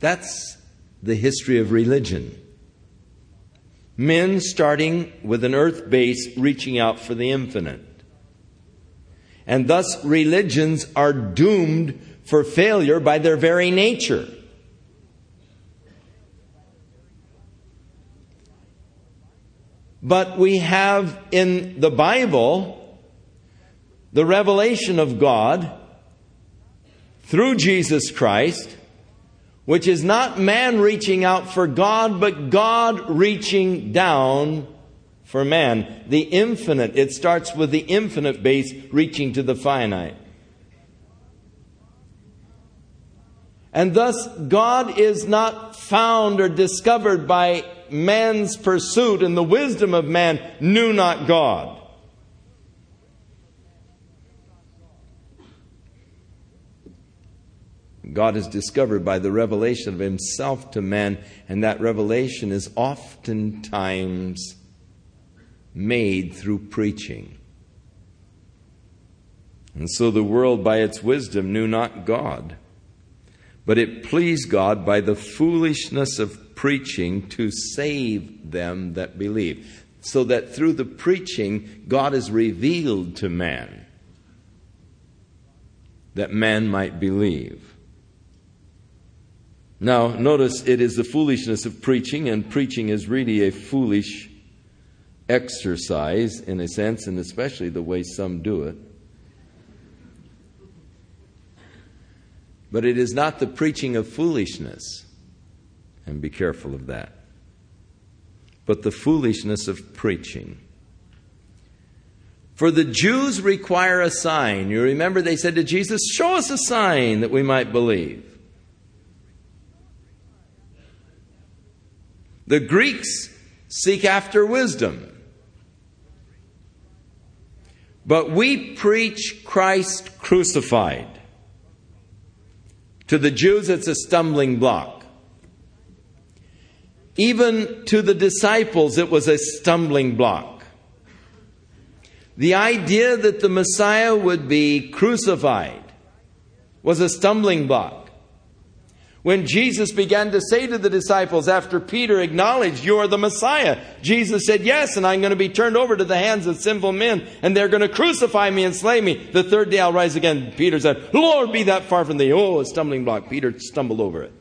That's the history of religion. Men starting with an earth base, reaching out for the infinite. And thus, religions are doomed for failure by their very nature. But we have in the Bible the revelation of God through Jesus Christ which is not man reaching out for God, but God reaching down for man. The infinite, it starts with the infinite base reaching to the finite. And thus, God is not found or discovered by man's pursuit, and the wisdom of man knew not God. God is discovered by the revelation of Himself to man, and that revelation is oftentimes made through preaching. And so the world, by its wisdom, knew not God, but it pleased God by the foolishness of preaching to save them that believe. So that through the preaching, God is revealed to man, that man might believe. Now, notice it is the foolishness of preaching, and preaching is really a foolish exercise in a sense, and especially the way some do it. But it is not the preaching of foolishness, and be careful of that, but the foolishness of preaching. For the Jews require a sign. You remember they said to Jesus, Show us a sign that we might believe. The Greeks seek after wisdom. But we preach Christ crucified. To the Jews, it's a stumbling block. Even to the disciples, it was a stumbling block. The idea that the Messiah would be crucified was a stumbling block. When Jesus began to say to the disciples after Peter acknowledged, You are the Messiah, Jesus said, Yes, and I'm going to be turned over to the hands of sinful men, and they're going to crucify me and slay me. The third day I'll rise again. Peter said, Lord, be that far from thee. Oh, a stumbling block. Peter stumbled over it.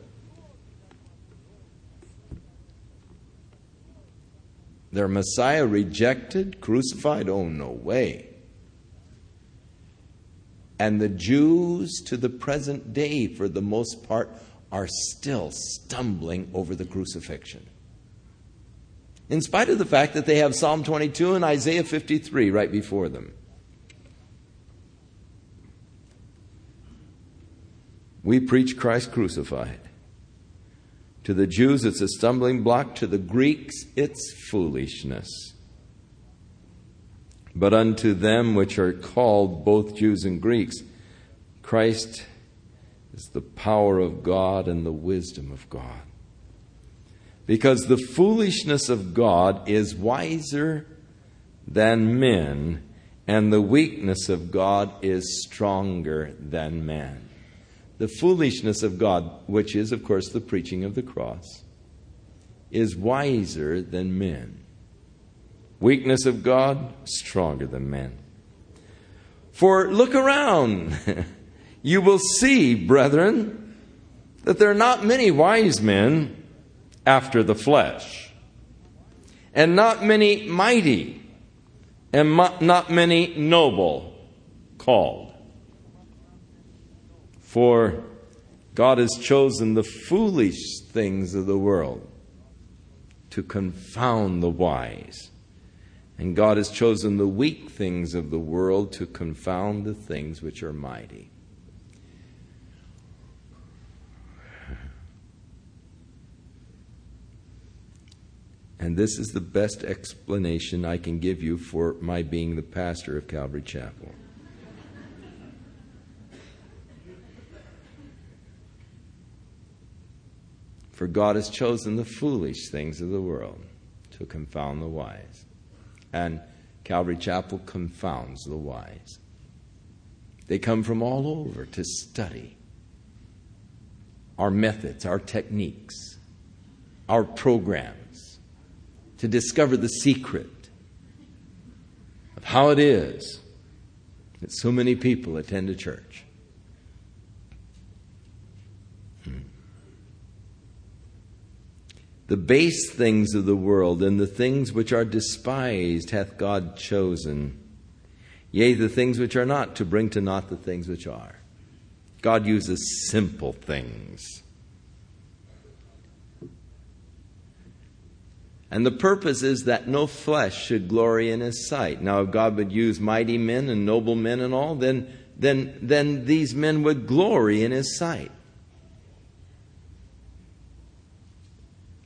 Their Messiah rejected, crucified? Oh, no way. And the Jews to the present day, for the most part, are still stumbling over the crucifixion. In spite of the fact that they have Psalm 22 and Isaiah 53 right before them. We preach Christ crucified. To the Jews, it's a stumbling block. To the Greeks, it's foolishness. But unto them which are called, both Jews and Greeks, Christ is the power of God and the wisdom of God. Because the foolishness of God is wiser than men, and the weakness of God is stronger than man. The foolishness of God, which is, of course, the preaching of the cross, is wiser than men. Weakness of God, stronger than men. For look around. you will see, brethren, that there are not many wise men after the flesh, and not many mighty, and not many noble called. For God has chosen the foolish things of the world to confound the wise. And God has chosen the weak things of the world to confound the things which are mighty. And this is the best explanation I can give you for my being the pastor of Calvary Chapel. For God has chosen the foolish things of the world to confound the wise. And Calvary Chapel confounds the wise. They come from all over to study our methods, our techniques, our programs, to discover the secret of how it is that so many people attend a church. Hmm. The base things of the world and the things which are despised hath God chosen. Yea, the things which are not, to bring to naught the things which are. God uses simple things. And the purpose is that no flesh should glory in his sight. Now, if God would use mighty men and noble men and all, then, then, then these men would glory in his sight.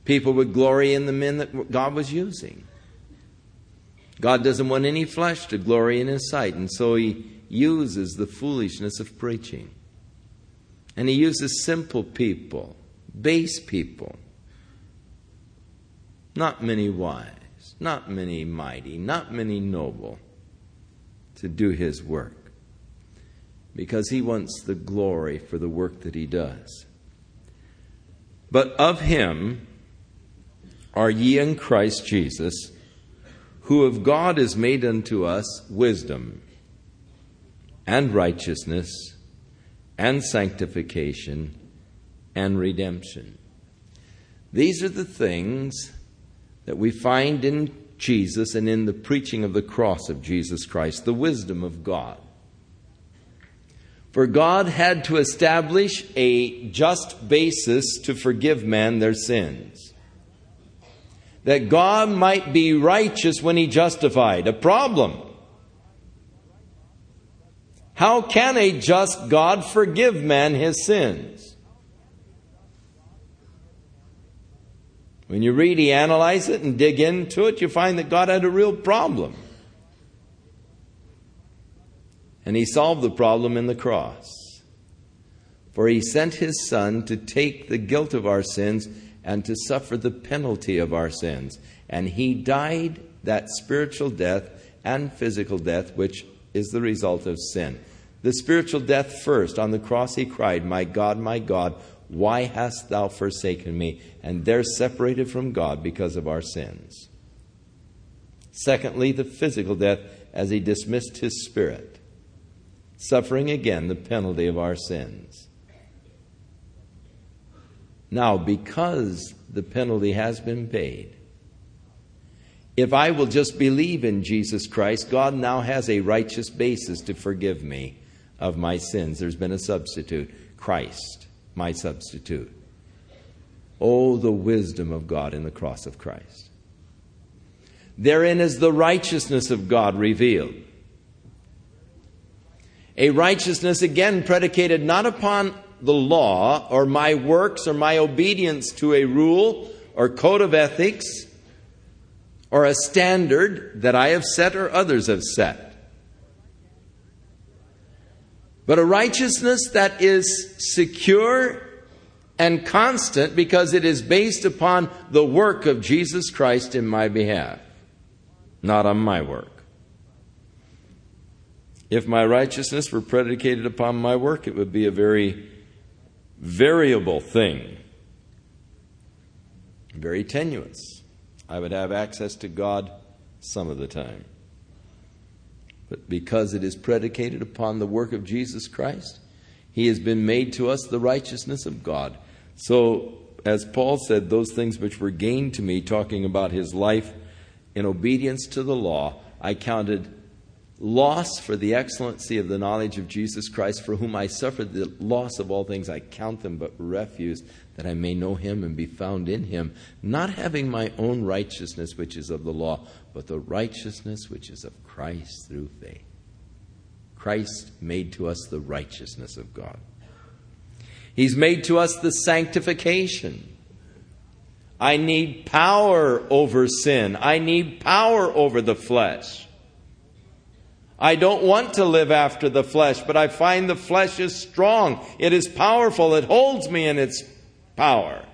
People would glory in the men that God was using. God doesn't want any flesh to glory in his sight, and so he uses the foolishness of preaching. And he uses simple people, base people, not many wise, not many mighty, not many noble, to do his work. Because he wants the glory for the work that he does. But of him, are ye in Christ Jesus, who of God is made unto us wisdom and righteousness and sanctification and redemption. These are the things that we find in Jesus and in the preaching of the cross of Jesus Christ, the wisdom of God. For God had to establish a just basis to forgive man their sins that God might be righteous when he justified. A problem. How can a just God forgive man his sins? When you really analyze it and dig into it, you find that God had a real problem. And he solved the problem in the cross. For he sent his son to take the guilt of our sins and to suffer the penalty of our sins. And he died that spiritual death and physical death, which is the result of sin. The spiritual death first. On the cross, he cried, My God, my God, why hast thou forsaken me? And there separated from God because of our sins. Secondly, the physical death as he dismissed his spirit, suffering again the penalty of our sins. Now, because the penalty has been paid, if I will just believe in Jesus Christ, God now has a righteous basis to forgive me of my sins. There's been a substitute Christ, my substitute. Oh, the wisdom of God in the cross of Christ. Therein is the righteousness of God revealed. A righteousness, again, predicated not upon the law or my works or my obedience to a rule or code of ethics or a standard that I have set or others have set. But a righteousness that is secure and constant because it is based upon the work of Jesus Christ in my behalf, not on my work. If my righteousness were predicated upon my work, it would be a very variable thing, very tenuous. I would have access to God some of the time. But because it is predicated upon the work of Jesus Christ, he has been made to us the righteousness of God. So, as Paul said, those things which were gained to me, talking about his life in obedience to the law, I counted loss for the excellency of the knowledge of Jesus Christ, for whom I suffered the loss of all things. I count them but refuse, that I may know him and be found in him, not having my own righteousness, which is of the law, but the righteousness which is of Christ through faith. Christ made to us the righteousness of God. He's made to us the sanctification. I need power over sin. I need power over the flesh. I don't want to live after the flesh, but I find the flesh is strong. It is powerful. It holds me in its power.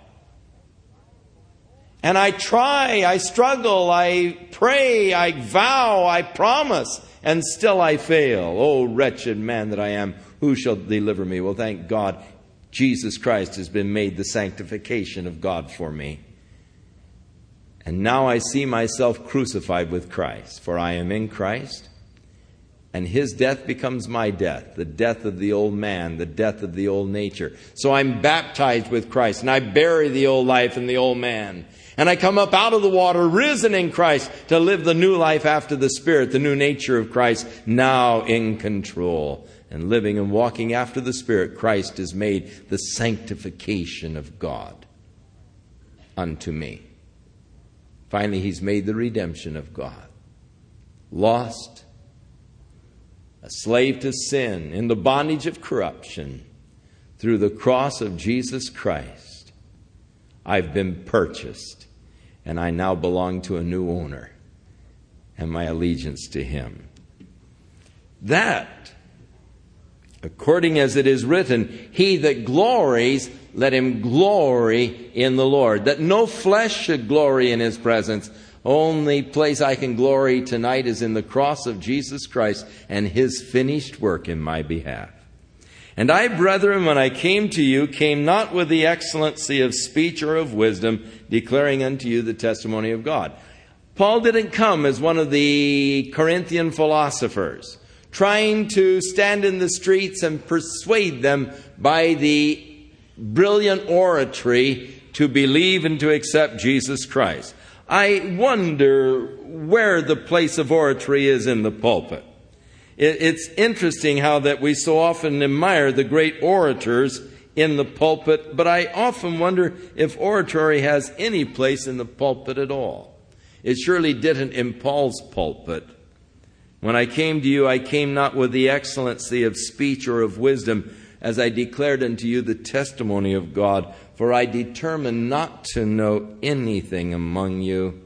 And I try, I struggle, I pray, I vow, I promise, and still I fail. Oh, wretched man that I am, who shall deliver me? Well, thank God, Jesus Christ has been made the sanctification of God for me. And now I see myself crucified with Christ, for I am in Christ and his death becomes my death, the death of the old man, the death of the old nature. So I'm baptized with Christ, and I bury the old life and the old man. And I come up out of the water, risen in Christ, to live the new life after the Spirit, the new nature of Christ, now in control. And living and walking after the Spirit, Christ has made the sanctification of God unto me. Finally, He's made the redemption of God. Lost, a slave to sin, in the bondage of corruption, through the cross of Jesus Christ, I've been purchased, and I now belong to a new owner, and my allegiance to him. That, according as it is written, he that glories, let him glory in the Lord. That no flesh should glory in his presence, only place I can glory tonight is in the cross of Jesus Christ and his finished work in my behalf. And I, brethren, when I came to you, came not with the excellency of speech or of wisdom, declaring unto you the testimony of God. Paul didn't come as one of the Corinthian philosophers, trying to stand in the streets and persuade them by the brilliant oratory to believe and to accept Jesus Christ. I wonder where the place of oratory is in the pulpit. It's interesting how that we so often admire the great orators in the pulpit, but I often wonder if oratory has any place in the pulpit at all. It surely didn't in Paul's pulpit. When I came to you, I came not with the excellency of speech or of wisdom, as I declared unto you the testimony of God. For I determined not to know anything among you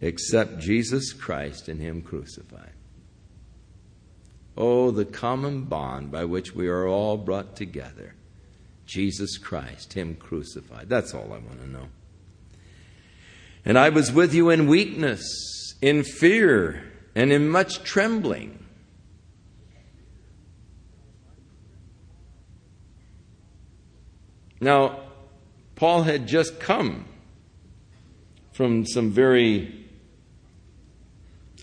except Jesus Christ and Him crucified. Oh, the common bond by which we are all brought together. Jesus Christ, Him crucified. That's all I want to know. And I was with you in weakness, in fear, and in much trembling. Now, Paul had just come from some very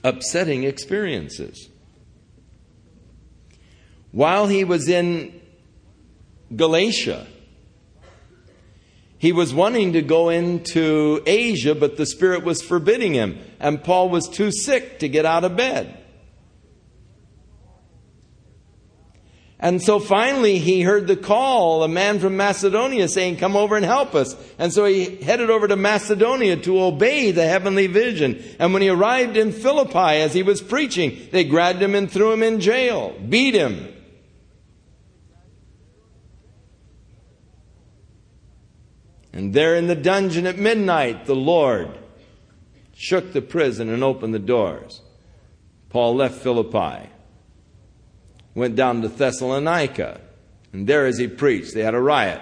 upsetting experiences. While he was in Galatia, he was wanting to go into Asia, but the Spirit was forbidding him, and Paul was too sick to get out of bed. And so finally he heard the call, a man from Macedonia saying, Come over and help us. And so he headed over to Macedonia to obey the heavenly vision. And when he arrived in Philippi as he was preaching, they grabbed him and threw him in jail, beat him. And there in the dungeon at midnight, the Lord shook the prison and opened the doors. Paul left Philippi went down to Thessalonica. And there, as he preached, they had a riot.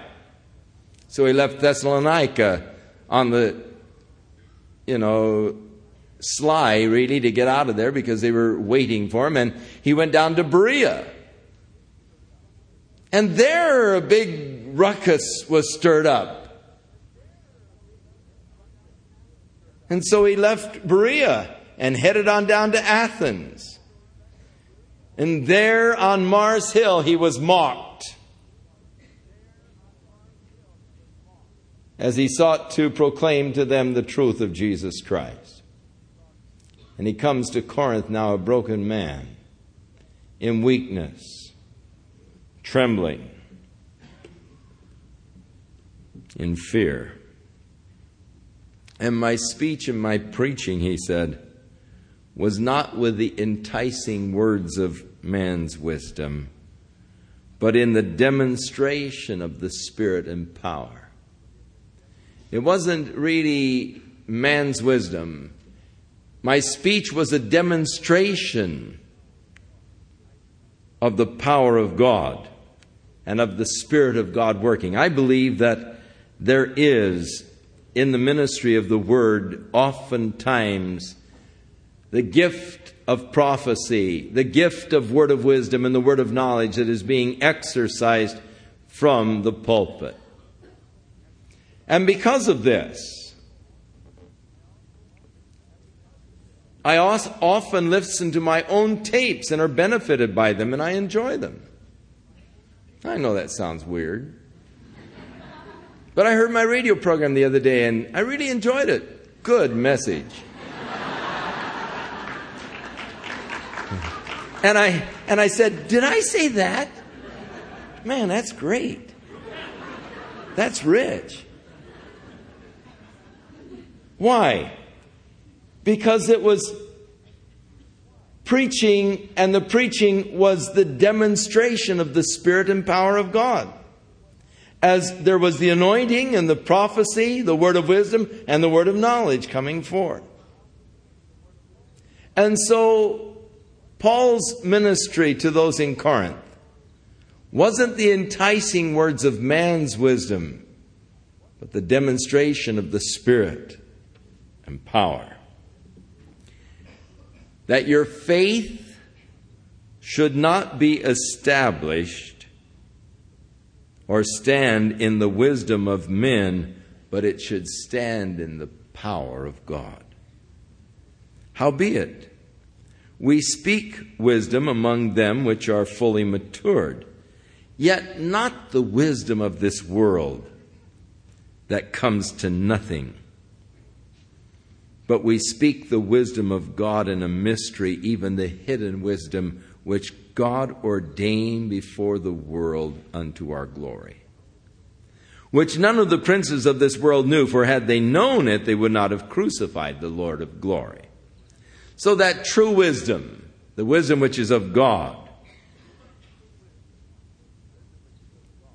So he left Thessalonica on the, you know, sly, really, to get out of there because they were waiting for him. And he went down to Berea. And there, a big ruckus was stirred up. And so he left Berea and headed on down to Athens. And there on Mars Hill he was mocked as he sought to proclaim to them the truth of Jesus Christ. And he comes to Corinth now a broken man, in weakness, trembling, in fear. And my speech and my preaching, he said, was not with the enticing words of man's wisdom, but in the demonstration of the Spirit and power. It wasn't really man's wisdom. My speech was a demonstration of the power of God and of the Spirit of God working. I believe that there is in the ministry of the Word oftentimes the gift of prophecy, the gift of word of wisdom, and the word of knowledge that is being exercised from the pulpit. And because of this, I often listen to my own tapes and are benefited by them, and I enjoy them. I know that sounds weird. But I heard my radio program the other day, and I really enjoyed it. Good message. And I, and I said, Did I say that? Man, that's great. That's rich. Why? Because it was preaching, and the preaching was the demonstration of the Spirit and power of God. As there was the anointing and the prophecy, the word of wisdom, and the word of knowledge coming forth. And so Paul's ministry to those in Corinth wasn't the enticing words of man's wisdom, but the demonstration of the Spirit and power. That your faith should not be established or stand in the wisdom of men, but it should stand in the power of God. Howbeit, we speak wisdom among them which are fully matured, yet not the wisdom of this world that comes to nothing. But we speak the wisdom of God in a mystery, even the hidden wisdom which God ordained before the world unto our glory. Which none of the princes of this world knew, for had they known it, they would not have crucified the Lord of glory. So that true wisdom, the wisdom which is of God,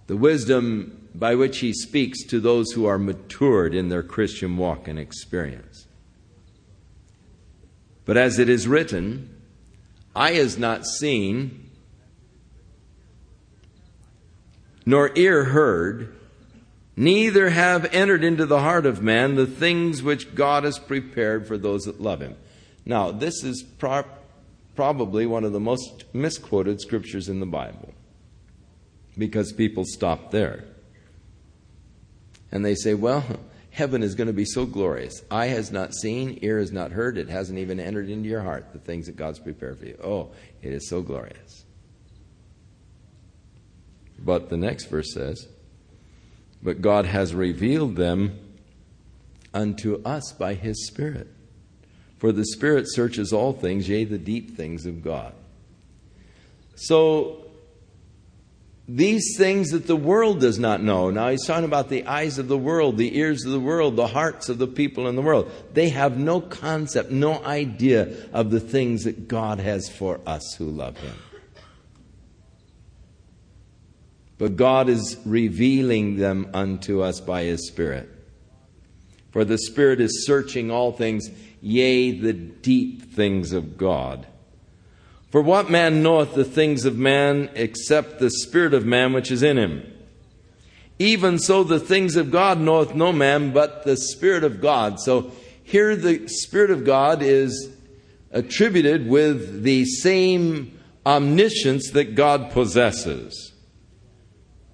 the wisdom by which he speaks to those who are matured in their Christian walk and experience. But as it is written, eye has not seen, nor ear heard, neither have entered into the heart of man the things which God has prepared for those that love him. Now, this is pro- probably one of the most misquoted scriptures in the Bible because people stop there. And they say, well, heaven is going to be so glorious. Eye has not seen, ear has not heard, it hasn't even entered into your heart the things that God's prepared for you. Oh, it is so glorious. But the next verse says, But God has revealed them unto us by his Spirit. For the Spirit searches all things, yea, the deep things of God. So, these things that the world does not know. Now, he's talking about the eyes of the world, the ears of the world, the hearts of the people in the world. They have no concept, no idea of the things that God has for us who love Him. But God is revealing them unto us by His Spirit. For the Spirit is searching all things, yea, the deep things of God. For what man knoweth the things of man except the Spirit of man which is in him? Even so, the things of God knoweth no man but the Spirit of God. So here the Spirit of God is attributed with the same omniscience that God possesses,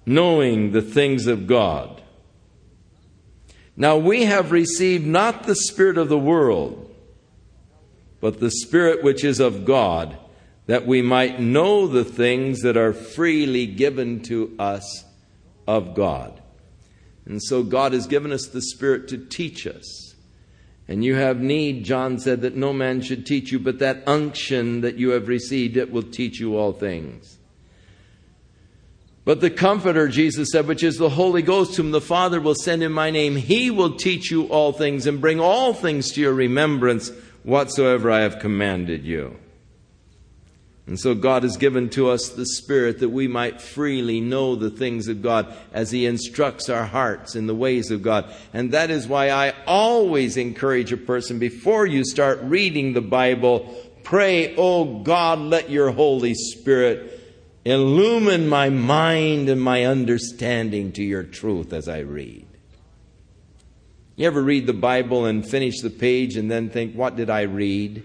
knowing the things of God. Now we have received not the Spirit of the world, but the Spirit which is of God, that we might know the things that are freely given to us of God. And so God has given us the Spirit to teach us. And you have need, John said, that no man should teach you, but that unction that you have received, it will teach you all things. But the Comforter, Jesus said, which is the Holy Ghost, whom the Father will send in my name, he will teach you all things and bring all things to your remembrance whatsoever I have commanded you. And so God has given to us the Spirit that we might freely know the things of God as He instructs our hearts in the ways of God. And that is why I always encourage a person before you start reading the Bible, pray, Oh God, let your Holy Spirit illumine my mind and my understanding to your truth as I read. You ever read the Bible and finish the page and then think, What did I read?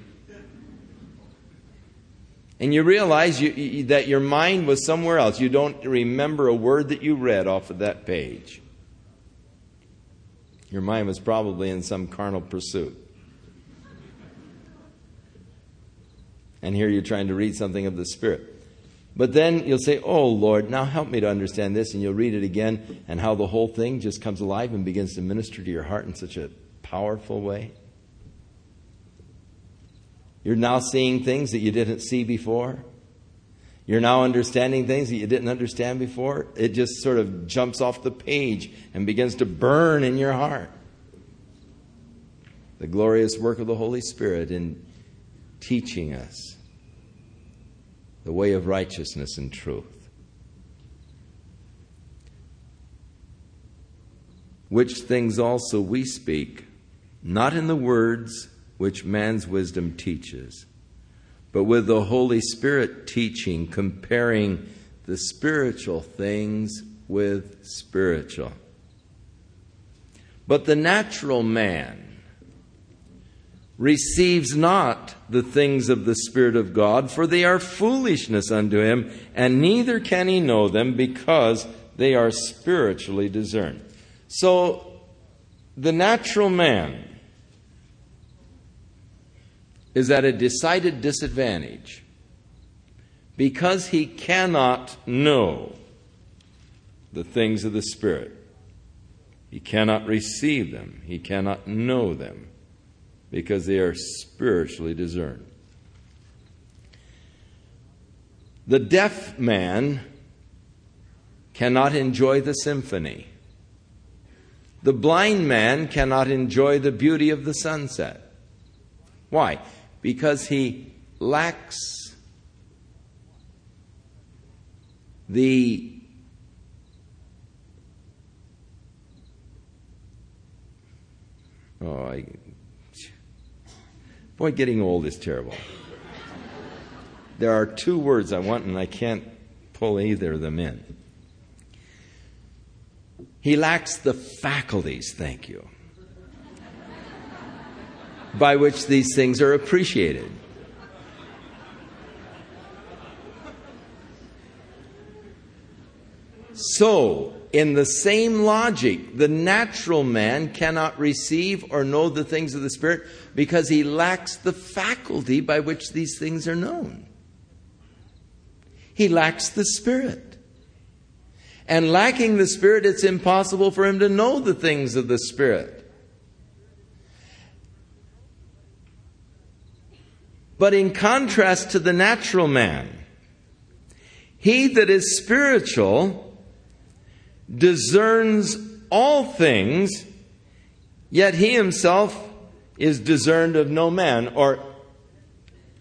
And you realize you, you, that your mind was somewhere else. You don't remember a word that you read off of that page. Your mind was probably in some carnal pursuit. And here you're trying to read something of the Spirit. But then you'll say, Oh Lord, now help me to understand this. And you'll read it again, and how the whole thing just comes alive and begins to minister to your heart in such a powerful way. You're now seeing things that you didn't see before. You're now understanding things that you didn't understand before. It just sort of jumps off the page and begins to burn in your heart. The glorious work of the Holy Spirit in teaching us the way of righteousness and truth. Which things also we speak, not in the words which man's wisdom teaches, but with the Holy Spirit teaching, comparing the spiritual things with spiritual. But the natural man receives not the things of the Spirit of God, for they are foolishness unto him, and neither can he know them because they are spiritually discerned. So, the natural man is at a decided disadvantage because he cannot know the things of the Spirit. He cannot receive them, he cannot know them because they are spiritually discerned. The deaf man cannot enjoy the symphony. The blind man cannot enjoy the beauty of the sunset. Why? Because he lacks the oh I boy getting old is terrible. There are two words I want and I can't pull either of them in. He lacks the faculties thank you by which these things are appreciated. So, in the same logic, the natural man cannot receive or know the things of the Spirit because he lacks the faculty by which these things are known. He lacks the Spirit. And lacking the Spirit, it's impossible for him to know the things of the Spirit. But in contrast to the natural man, he that is spiritual discerns all things, yet he himself is discerned of no man. Or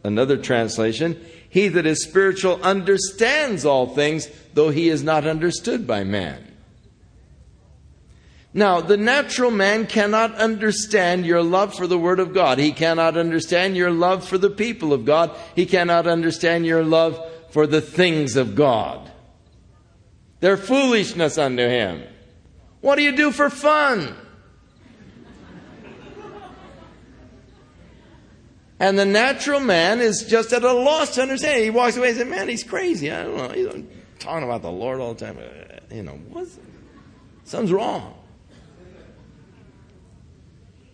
another translation, he that is spiritual understands all things, though he is not understood by man. Now, the natural man cannot understand your love for the Word of God. He cannot understand your love for the people of God. He cannot understand your love for the things of God. They're foolishness unto him. What do you do for fun? And the natural man is just at a loss to understand. He walks away and says, Man, he's crazy. I don't know. He's talking about the Lord all the time. Uh, you know, what's, something's wrong.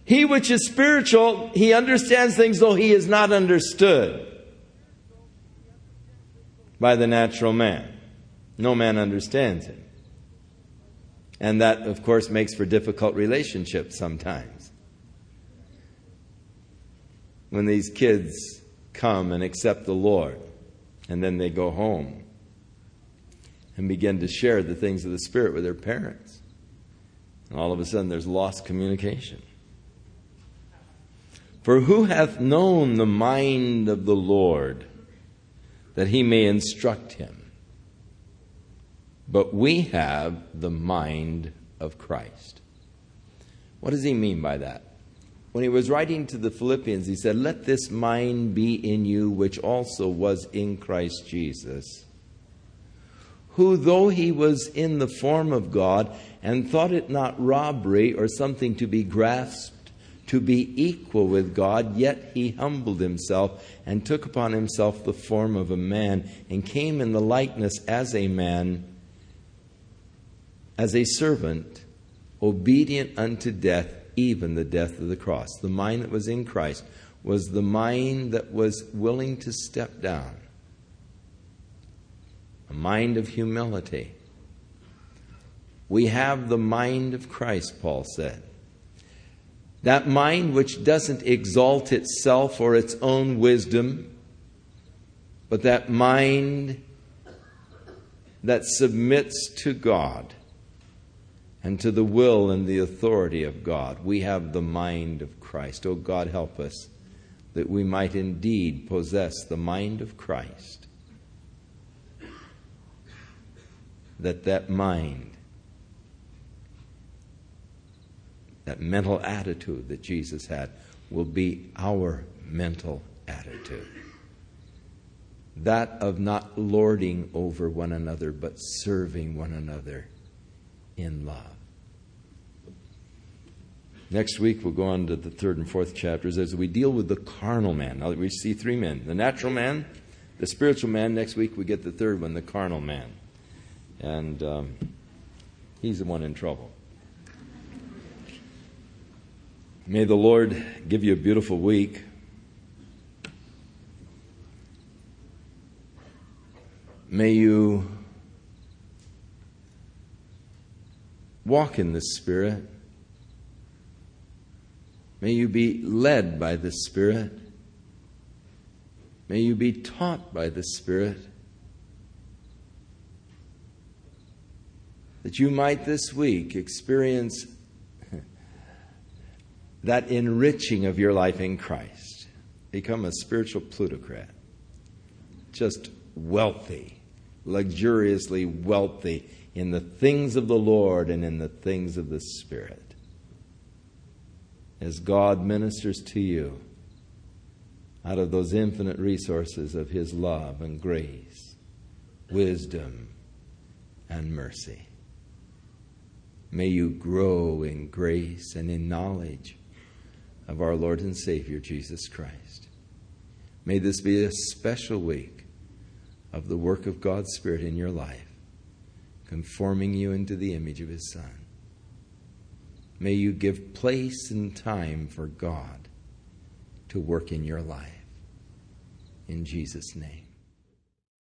He which is spiritual, he understands things though he is not understood. by the natural man. No man understands him. And that, of course, makes for difficult relationships sometimes. When these kids come and accept the Lord, and then they go home and begin to share the things of the Spirit with their parents. And all of a sudden, there's lost communication. For who hath known the mind of the Lord that he may instruct him? but we have the mind of Christ. What does he mean by that? When he was writing to the Philippians, he said, Let this mind be in you, which also was in Christ Jesus, who, though he was in the form of God, and thought it not robbery or something to be grasped, to be equal with God, yet he humbled himself and took upon himself the form of a man, and came in the likeness as a man as a servant, obedient unto death, even the death of the cross. The mind that was in Christ was the mind that was willing to step down, a mind of humility. We have the mind of Christ, Paul said. That mind which doesn't exalt itself or its own wisdom, but that mind that submits to God and to the will and the authority of God. We have the mind of Christ. Oh God, help us that we might indeed possess the mind of Christ. That that mind, that mental attitude that Jesus had, will be our mental attitude. That of not lording over one another, but serving one another in love. Next week, we'll go on to the third and fourth chapters as we deal with the carnal man. Now, we see three men the natural man, the spiritual man. Next week, we get the third one, the carnal man. And um, he's the one in trouble. May the Lord give you a beautiful week. May you walk in the Spirit. May you be led by the Spirit. May you be taught by the Spirit. That you might this week experience that enriching of your life in Christ. Become a spiritual plutocrat. Just wealthy, luxuriously wealthy in the things of the Lord and in the things of the Spirit. As God ministers to you out of those infinite resources of His love and grace, wisdom and mercy. May you grow in grace and in knowledge of our Lord and Savior Jesus Christ. May this be a special week of the work of God's Spirit in your life conforming you into the image of His Son. May you give place and time for God to work in your life. In Jesus' name.